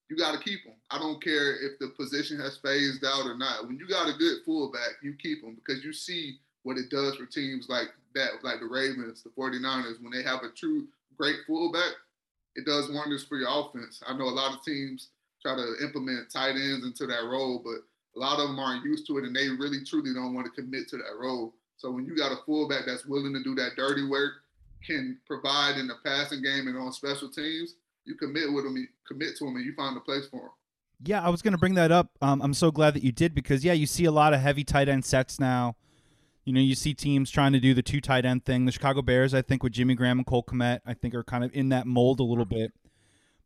you got to keep him. I don't care if the position has phased out or not. When you got a good fullback, you keep him because you see what it does for teams like that, like the Ravens, the 49ers, when they have a true great fullback, it does wonders for your offense. I know a lot of teams try to implement tight ends into that role, but a lot of them aren't used to it and they really truly don't want to commit to that role. So when you got a fullback that's willing to do that dirty work, can provide in the passing game and on special teams, you commit with them, you commit to them, and you find a place for them. Yeah, I was going to bring that up. Um, I'm so glad that you did because yeah, you see a lot of heavy tight end sets now. You know, you see teams trying to do the two tight end thing. The Chicago Bears, I think, with Jimmy Graham and Cole Kmet, I think are kind of in that mold a little bit.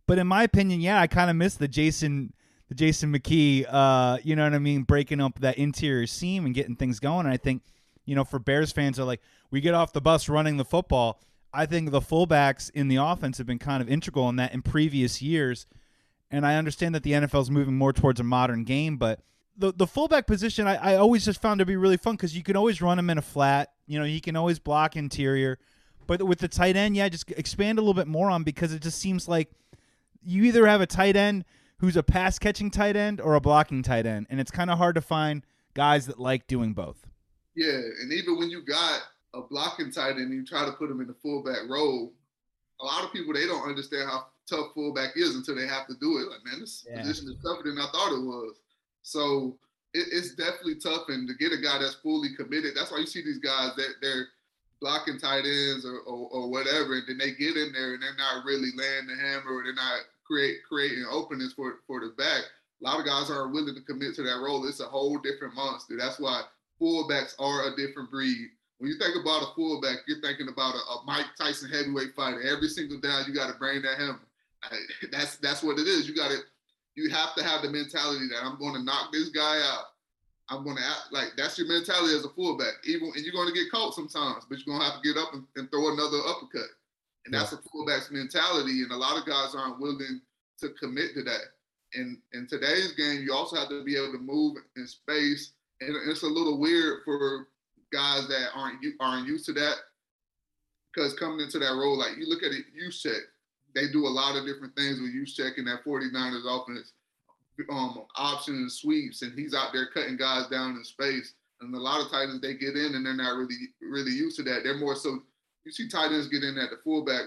But in my opinion, yeah, I kind of miss the Jason, the Jason McKie. Uh, you know what I mean? Breaking up that interior seam and getting things going. And I think, you know, for Bears fans are like, we get off the bus running the football. I think the fullbacks in the offense have been kind of integral in that in previous years. And I understand that the NFL is moving more towards a modern game, but the the fullback position I, I always just found to be really fun because you can always run him in a flat. You know, he can always block interior. But with the tight end, yeah, just expand a little bit more on because it just seems like you either have a tight end who's a pass catching tight end or a blocking tight end, and it's kind of hard to find guys that like doing both. Yeah, and even when you got a blocking tight end, you try to put him in the fullback role. A lot of people they don't understand how tough fullback is until they have to do it. Like, man, this yeah. position is tougher than I thought it was. So it, it's definitely tough, and to get a guy that's fully committed, that's why you see these guys that they're blocking tight ends or, or, or, whatever, and then they get in there and they're not really laying the hammer, or they're not create creating openings for for the back. A lot of guys aren't willing to commit to that role. It's a whole different monster. That's why fullbacks are a different breed. When you think about a fullback, you're thinking about a, a Mike Tyson heavyweight fighter. Every single down, you got to bring that hammer. That's that's what it is. You got to you have to have the mentality that I'm going to knock this guy out. I'm going to act like that's your mentality as a fullback. Even and you're going to get caught sometimes, but you're going to have to get up and, and throw another uppercut. And that's a fullback's mentality. And a lot of guys aren't willing to commit to that. And in today's game, you also have to be able to move in space. And it's a little weird for guys that aren't aren't used to that. Because coming into that role, like you look at it, check they do a lot of different things with Juszczyk in that 49ers offense, um, option and sweeps, and he's out there cutting guys down in space. And a lot of tight ends they get in and they're not really really used to that. They're more so you see tight ends get in at the fullback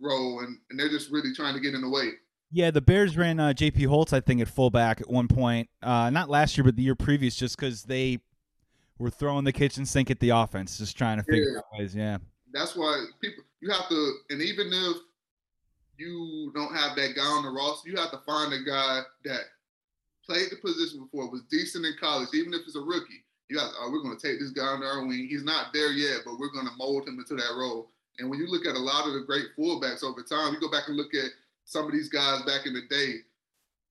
role and, and they're just really trying to get in the way. Yeah, the Bears ran uh, J.P. Holtz, I think, at fullback at one point. Uh, not last year, but the year previous, just because they were throwing the kitchen sink at the offense, just trying to figure yeah. out ways. Yeah, that's why people you have to, and even if you don't have that guy on the roster, you have to find a guy that played the position before, was decent in college, even if it's a rookie. You got, oh, we're going to take this guy under our wing. He's not there yet, but we're going to mold him into that role. And when you look at a lot of the great fullbacks over time, you go back and look at some of these guys back in the day.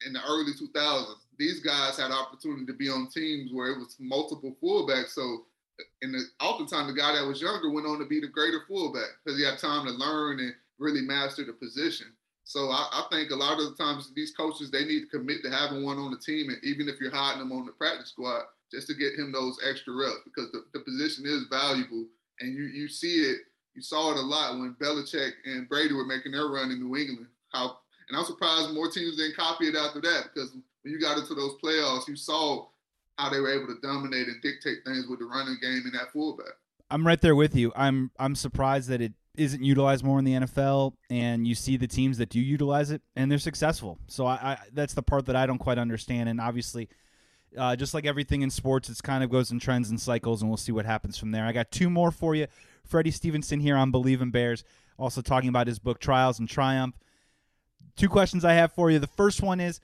in the early 2000s, these guys had opportunity to be on teams where it was multiple fullbacks. So, and the, oftentimes the guy that was younger went on to be the greater fullback because he had time to learn and really master the position. So I, I, think a lot of the times these coaches they need to commit to having one on the team, and even if you're hiding them on the practice squad, just to get him those extra reps because the, the position is valuable, and you you see it, you saw it a lot when Belichick and Brady were making their run in New England. How and I'm surprised more teams didn't copy it after that because when you got into those playoffs, you saw how they were able to dominate and dictate things with the running game and that fullback. I'm right there with you. I'm I'm surprised that it isn't utilized more in the NFL, and you see the teams that do utilize it, and they're successful. So I, I that's the part that I don't quite understand. And obviously, uh, just like everything in sports, it's kind of goes in trends and cycles, and we'll see what happens from there. I got two more for you. Freddie Stevenson here on Bleav in Bears, also talking about his book Trials and Triumph. Two questions I have for you. The first one is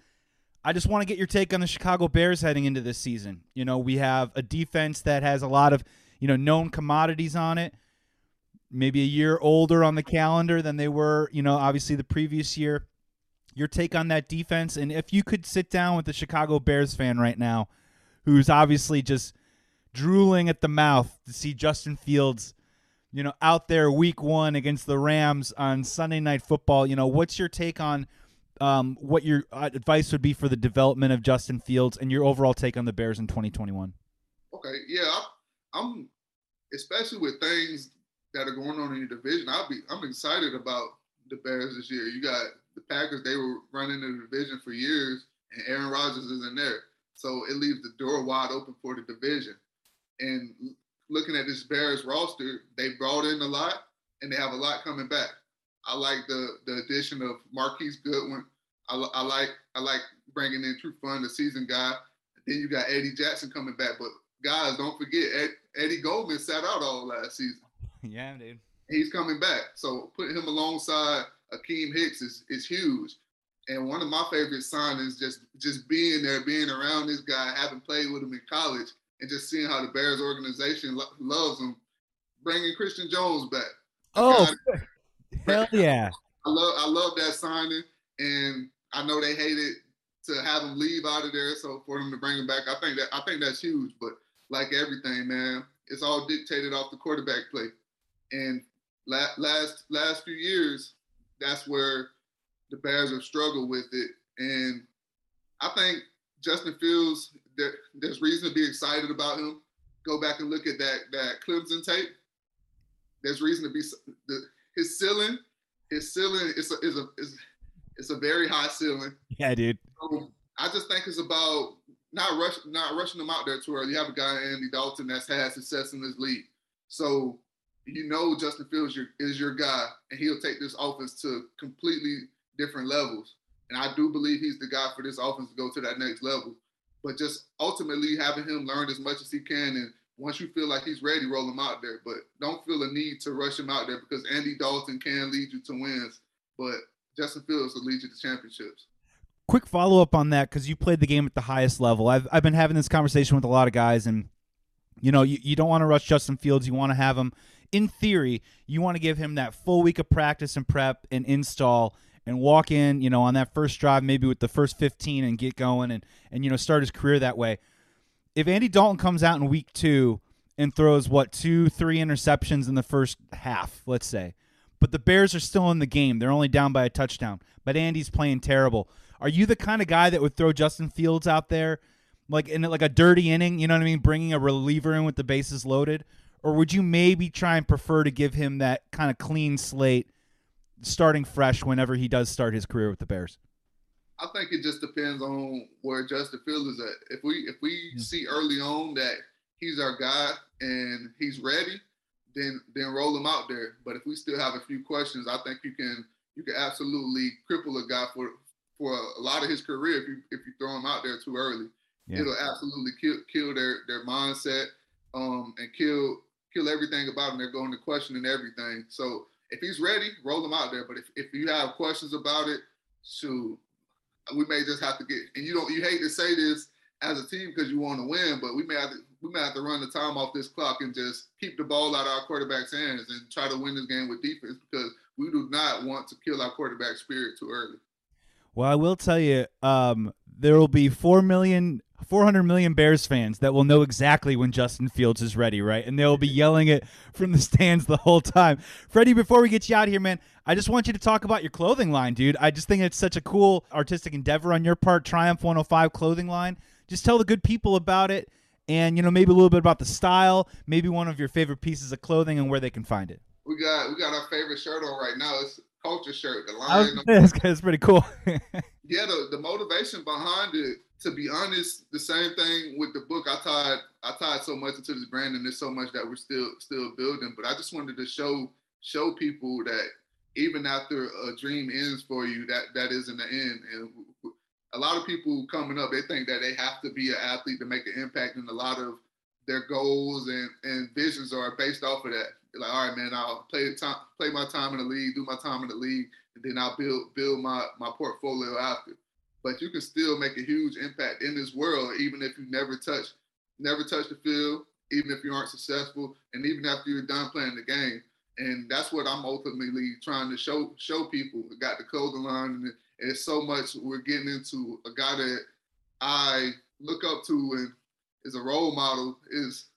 I just want to get your take on the Chicago Bears heading into this season. You know, we have a defense that has a lot of, you know, known commodities on it. Maybe a year older on the calendar than they were, you know, obviously the previous year. Your take on that defense and if you could sit down with the Chicago Bears fan right now who's obviously just drooling at the mouth to see Justin Fields you know, out there week one against the Rams on Sunday Night Football. You know, what's your take on um, what your uh, advice would be for the development of Justin Fields and your overall take on the Bears in 2021? Okay, yeah, I'm especially with things that are going on in your division. I'll be I'm excited about the Bears this year. You got the Packers; they were running the division for years, and Aaron Rodgers isn't there, so it leaves the door wide open for the division. And looking at this Bears roster, they brought in a lot and they have a lot coming back. I like the the addition of Marquise Goodwin. I, I like I like bringing in Trufant, the season guy. Then you got Eddie Jackson coming back. But guys, don't forget Ed, Eddie Goldman sat out all last season. Yeah, dude. He's coming back. So putting him alongside Akiem Hicks is is huge. And one of my favorite signings, just just being there, being around this guy, having played with him in college, and just seeing how the Bears organization lo- loves him, bringing Christian Jones back. Oh, hell yeah! I love I love that signing, and I know they hated to have him leave out of there, so for them to bring him back, I think that I think that's huge. But like everything, man, it's all dictated off the quarterback play, and la- last last few years, that's where the Bears have struggled with it, and I think Justin Fields, there, there's reason to be excited about him. Go back and look at that that Clemson tape. There's reason to be the, his ceiling. His ceiling is a, is a is it's a very high ceiling. Yeah, dude. So I just think it's about not rush not rushing them out there too early. You have a guy Andy Dalton that's had success in this league, so you know Justin Fields your, is your guy, and he'll take this offense to completely different levels. And I do believe he's the guy for this offense to go to that next level. But just ultimately having him learn as much as he can. And once you feel like he's ready, roll him out there. But don't feel a need to rush him out there because Andy Dalton can lead you to wins. But Justin Fields will lead you to championships. Quick follow up on that because you played the game at the highest level. I've, I've been having this conversation with a lot of guys, and you know, you, you don't want to rush Justin Fields. You want to have him, in theory, you want to give him that full week of practice and prep and install and walk in, you know, on that first drive, maybe with the first 15 and get going and, and you know, start his career that way. If Andy Dalton comes out in week two and throws, what, two, three interceptions in the first half, let's say, but the Bears are still in the game, they're only down by a touchdown, but Andy's playing terrible. Are you the kind of guy that would throw Justin Fields out there? Like in like a dirty inning, you know what I mean, bringing a reliever in with the bases loaded, or would you maybe try and prefer to give him that kind of clean slate starting fresh whenever he does start his career with the Bears? I think it just depends on where Justin Fields is at. If we if we mm-hmm. see early on that he's our guy and he's ready, then then roll him out there. But if we still have a few questions, I think you can you can absolutely cripple a guy for for a, lot of his career if you if you throw him out there too early. Yeah. It'll absolutely kill kill their their mindset um, and kill kill everything about them. They're going to question and everything. So if he's ready, roll him out there. But if, if you have questions about it, shoot, we may just have to get. And you don't you hate to say this as a team because you want to win, but we may have to we may have to run the time off this clock and just keep the ball out of our quarterback's hands and try to win this game with defense because we do not want to kill our quarterback spirit too early. Well, I will tell you, um, there will be four million 400 million Bears fans that will know exactly when Justin Fields is ready, right? And they'll be yelling it from the stands the whole time. Freddie, before we get you out here, man, I just want you to talk about your clothing line, dude. I just think it's such a cool artistic endeavor on your part, Triumph 105 clothing line. Just tell the good people about it and, you know, maybe a little bit about the style, maybe one of your favorite pieces of clothing and where they can find it. We got we got our favorite shirt on right now. It's culture shirt. The line. That's pretty cool. yeah, the, the motivation behind it to be honest, the same thing with the book. I tied I tied so much into this brand, and there's so much that we're still still building. But I just wanted to show show people that even after a dream ends for you, that that isn't the end. And a lot of people coming up, they think that they have to be an athlete to make an impact, and a lot of their goals and, and visions are based off of that. Like, all right, man, I'll play time, play my time in the league, do my time in the league, and then I'll build build my my portfolio after but you can still make a huge impact in this world, even if you never touch, never touch the field, even if you aren't successful, and even after you're done playing the game. And that's what I'm ultimately trying to show show people. Got the clothing line, and it's so much we're getting into. A guy that I look up to and is a role model is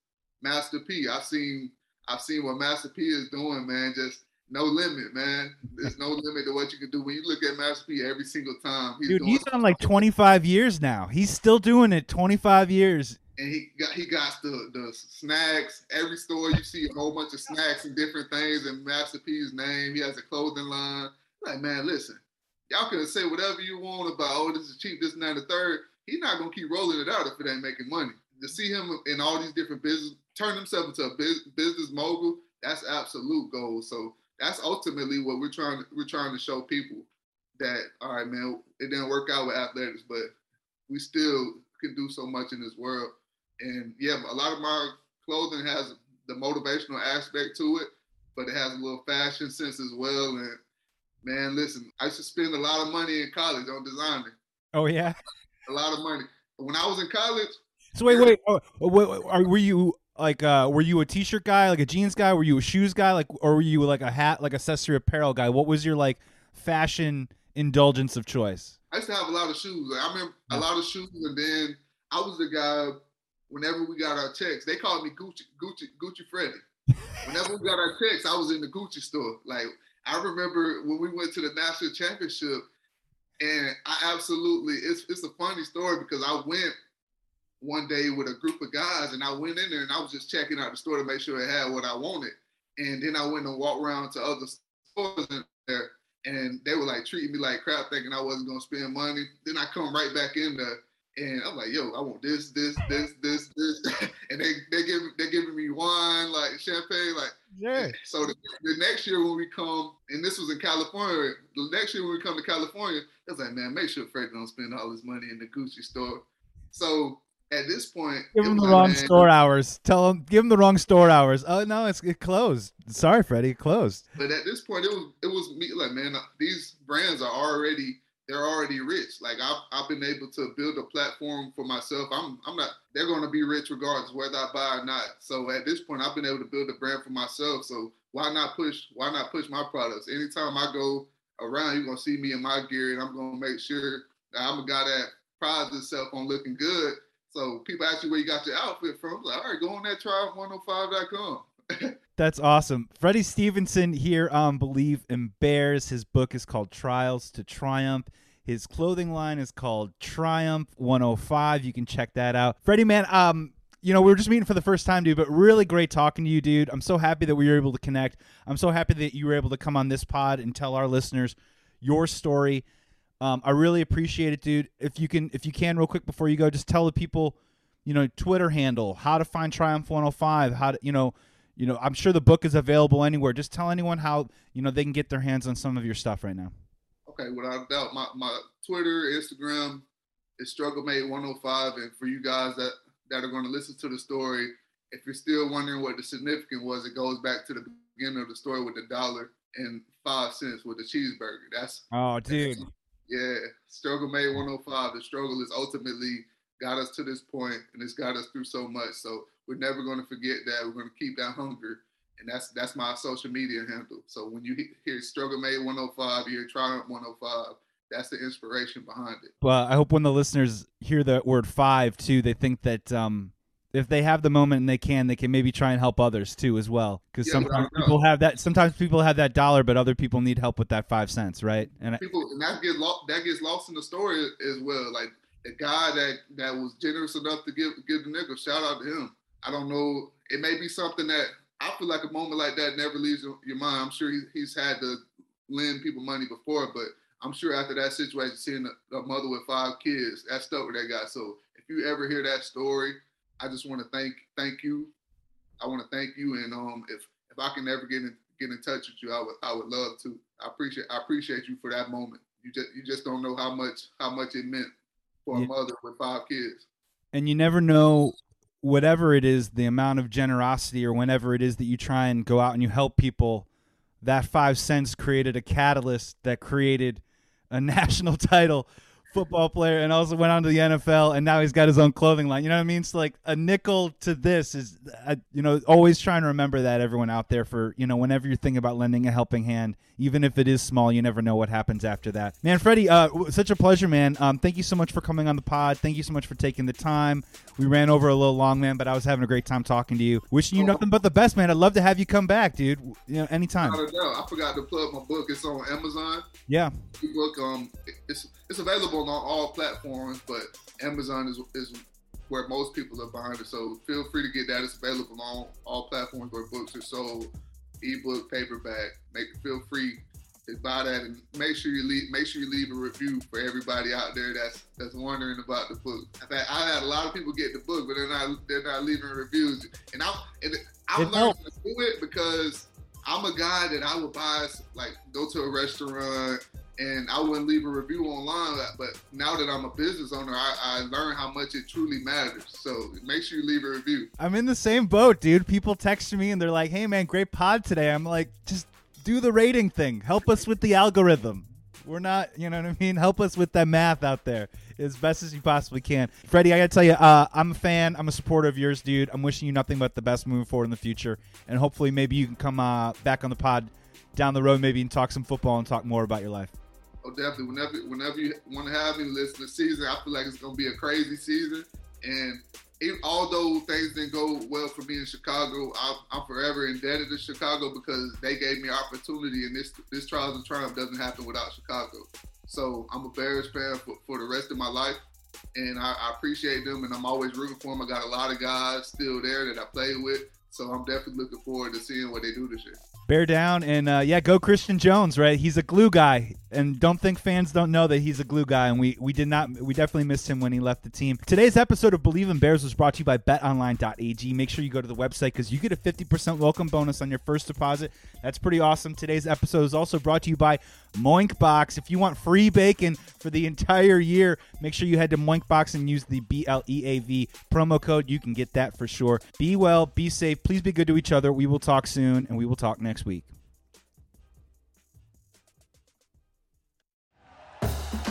Master P. I've seen I've seen what Master P is doing, man. Just no limit, man. There's no limit to what you can do when you look at Master P every single time. He's Dude, he's on like 25 years now. He's still doing it 25 years. And he got he got the the snacks. Every store you see a whole bunch of snacks and different things in Master P's name. He has a clothing line. Like, man, listen, y'all can say whatever you want about oh, this is cheap, this and that, the third. He's not gonna keep rolling it out if it ain't making money. To see him in all these different business, turn himself into a business mogul, that's absolute gold. So that's ultimately what we're trying to we're trying to show people that all right, man, it didn't work out with athletics, but we still can do so much in this world. And yeah, a lot of my clothing has the motivational aspect to it, but it has a little fashion sense as well. And man, listen, I used to spend a lot of money in college on designing. Oh yeah, a lot of money. When I was in college. So wait, wait, oh, wait, wait were you like uh were you a t-shirt guy like a jeans guy? Were you a shoes guy? Like or were you like a hat like accessory apparel guy? What was your like fashion indulgence of choice? I used to have a lot of shoes. Like, i remember yeah. a lot of shoes and then i was the guy whenever we got our checks they called me gucci gucci gucci freddy. Whenever we got our checks i was in the gucci store. Like i remember when we went to the national championship and i absolutely it's, it's a funny story because i went one day with a group of guys, and I went in there and I was just checking out the store to make sure it had what I wanted. And then I went and walked around to other stores in there, and they were like treating me like crap, thinking I wasn't gonna spend money. Then I come right back in there, and I'm like, "Yo, I want this, this, this, this, this," and they they give they giving me wine, like champagne, like. Yeah. So the, the, next year when we come, and this was in California, the next year when we come to California, I was like, man, make sure Fred don't spend all his money in the Gucci store. So at this point, give him the wrong man, store hours. Tell him, give him the wrong store hours. Oh no, it's it closed. Sorry, Freddie, it closed. But at this point, it was it was me. Like, man, uh, these brands are already they're already rich. Like I've I've been able to build a platform for myself. I'm I'm not. They're going to be rich regardless whether I buy or not. So at this point, I've been able to build a brand for myself. So why not push? Why not push my products? Anytime I go around, you're gonna see me in my gear, and I'm gonna make sure that I'm a guy that prides himself on looking good so people ask you where you got your outfit from. I'm like, all right, go on that triumph105.com. That's awesome. Freddie Stevenson here on Bleav in Bears. His book is called Trials to Triumph. His clothing line is called Triumph 105. You can check that out. Freddie, man, um, you know, we were just meeting for the first time, dude, but really great talking to you, dude. I'm so happy that we were able to connect. I'm so happy that you were able to come on this pod and tell our listeners your story. Um, I really appreciate it, dude. If you can, if you can, real quick before you go, just tell the people, you know, Twitter handle, how to find Triumph 105, how to, you know, you know, I'm sure the book is available anywhere. Just tell anyone how you know they can get their hands on some of your stuff right now. Okay, without a doubt, my my Twitter, Instagram is StruggleMade 105, and for you guys that that are going to listen to the story, if you're still wondering what the significance was, it goes back to the beginning of the story with the dollar and five cents with the cheeseburger. That's oh, dude. Yeah, struggle made 105. The struggle has ultimately got us to this point, and it's got us through so much. So we're never going to forget that. We're going to keep that hunger, and that's that's my social media handle. So when you hear struggle made 105, you hear triumph 105. that's the inspiration behind it. Well, I hope when the listeners hear the word five too, they think that um, if they have the moment and they can, they can maybe try and help others too as well. Because Yeah, sometimes people have that. Sometimes people have that dollar, but other people need help with that five cents, right? And I, people and that gets lost that gets lost in the story as well. Like the guy that that was generous enough to give give the nigga shout out to him. I don't know. It may be something that I feel like a moment like that never leaves your, your mind. I'm sure he, he's had to lend people money before, but I'm sure after that situation, seeing a, a mother with five kids, that stuck with that guy. So if you ever hear that story, I just want to thank thank you. I want to thank you, and um, if if I can ever get in get in touch with you, I would I would love to. I appreciate I appreciate you for that moment. You just you just don't know how much how much it meant for Yeah. a mother with five kids. and you never know whatever it is the amount of generosity or whenever it is that you try and go out and you help people that five cents created a catalyst that created a national title football player and also went on to the NFL and now he's got his own clothing line. You know what I mean? So like a nickel to this is uh, you know always trying to remember that everyone out there for you know whenever you're thinking about lending a helping hand even if it is small you never know what happens after that man Freddie uh, such a pleasure man um, thank you so much for coming on the pod thank you so much for taking the time we ran over a little long, man, but I was having a great time talking to you. Wishing you nothing but the best, man. I'd love to have you come back, dude. You know, anytime. I forgot to plug my book. It's on Amazon. Yeah. ebook. Um, it's it's available on all platforms, but Amazon is is where most people are buying it. So feel free to get that. It's available on all platforms where books are sold, ebook, paperback. Make feel free to buy that and make sure you leave make sure you leave a review for everybody out there that's that's wondering about the book. In fact, I had a lot of people get the book, but they're not they're not leaving reviews, and I'm and I'm It learning helps. to do it because I'm a guy that I would buy like go to a restaurant and I wouldn't leave a review online. But now that I'm a business owner, I, I learn how much it truly matters. So make sure you leave a review. I'm in the same boat, dude. People text me and they're like, hey, man, great pod today. I'm like, just do the rating thing. Help us with the algorithm. We're not, you know what I mean? Help us with that math out there as best as you possibly can. Freddie, I got to tell you, uh, I'm a fan. I'm a supporter of yours, dude. I'm wishing you nothing but the best moving forward in the future. And hopefully, maybe you can come uh, back on the pod down the road, maybe and talk some football and talk more about your life. Oh, definitely. Whenever whenever you want to have me listen to season, I feel like it's gonna be a crazy season. And it, although things didn't go well for me in Chicago, I'm, I'm forever indebted to Chicago because they gave me opportunity, and this this trials and triumph doesn't happen without Chicago. So I'm a Bears fan for, for the rest of my life, and I, I appreciate them, and I'm always rooting for them. I got a lot of guys still there that I played with, so I'm definitely looking forward to seeing what they do this year. Bear down and uh, yeah, go Christian Jones, right? He's a glue guy, and don't think fans don't know that he's a glue guy. And we we did not we definitely missed him when he left the team. Today's episode of Bleav in Bears was brought to you by BetOnline.ag. Make sure you go to the website because you get a fifty percent welcome bonus on your first deposit. That's pretty awesome. Today's episode is also brought to you by Moinkbox. If you want free bacon for the entire year, make sure you head to Moink Box and use the B L E A V promo code. You can get that for sure. Be well, be safe. Please be good to each other. We will talk soon, and we will talk next week.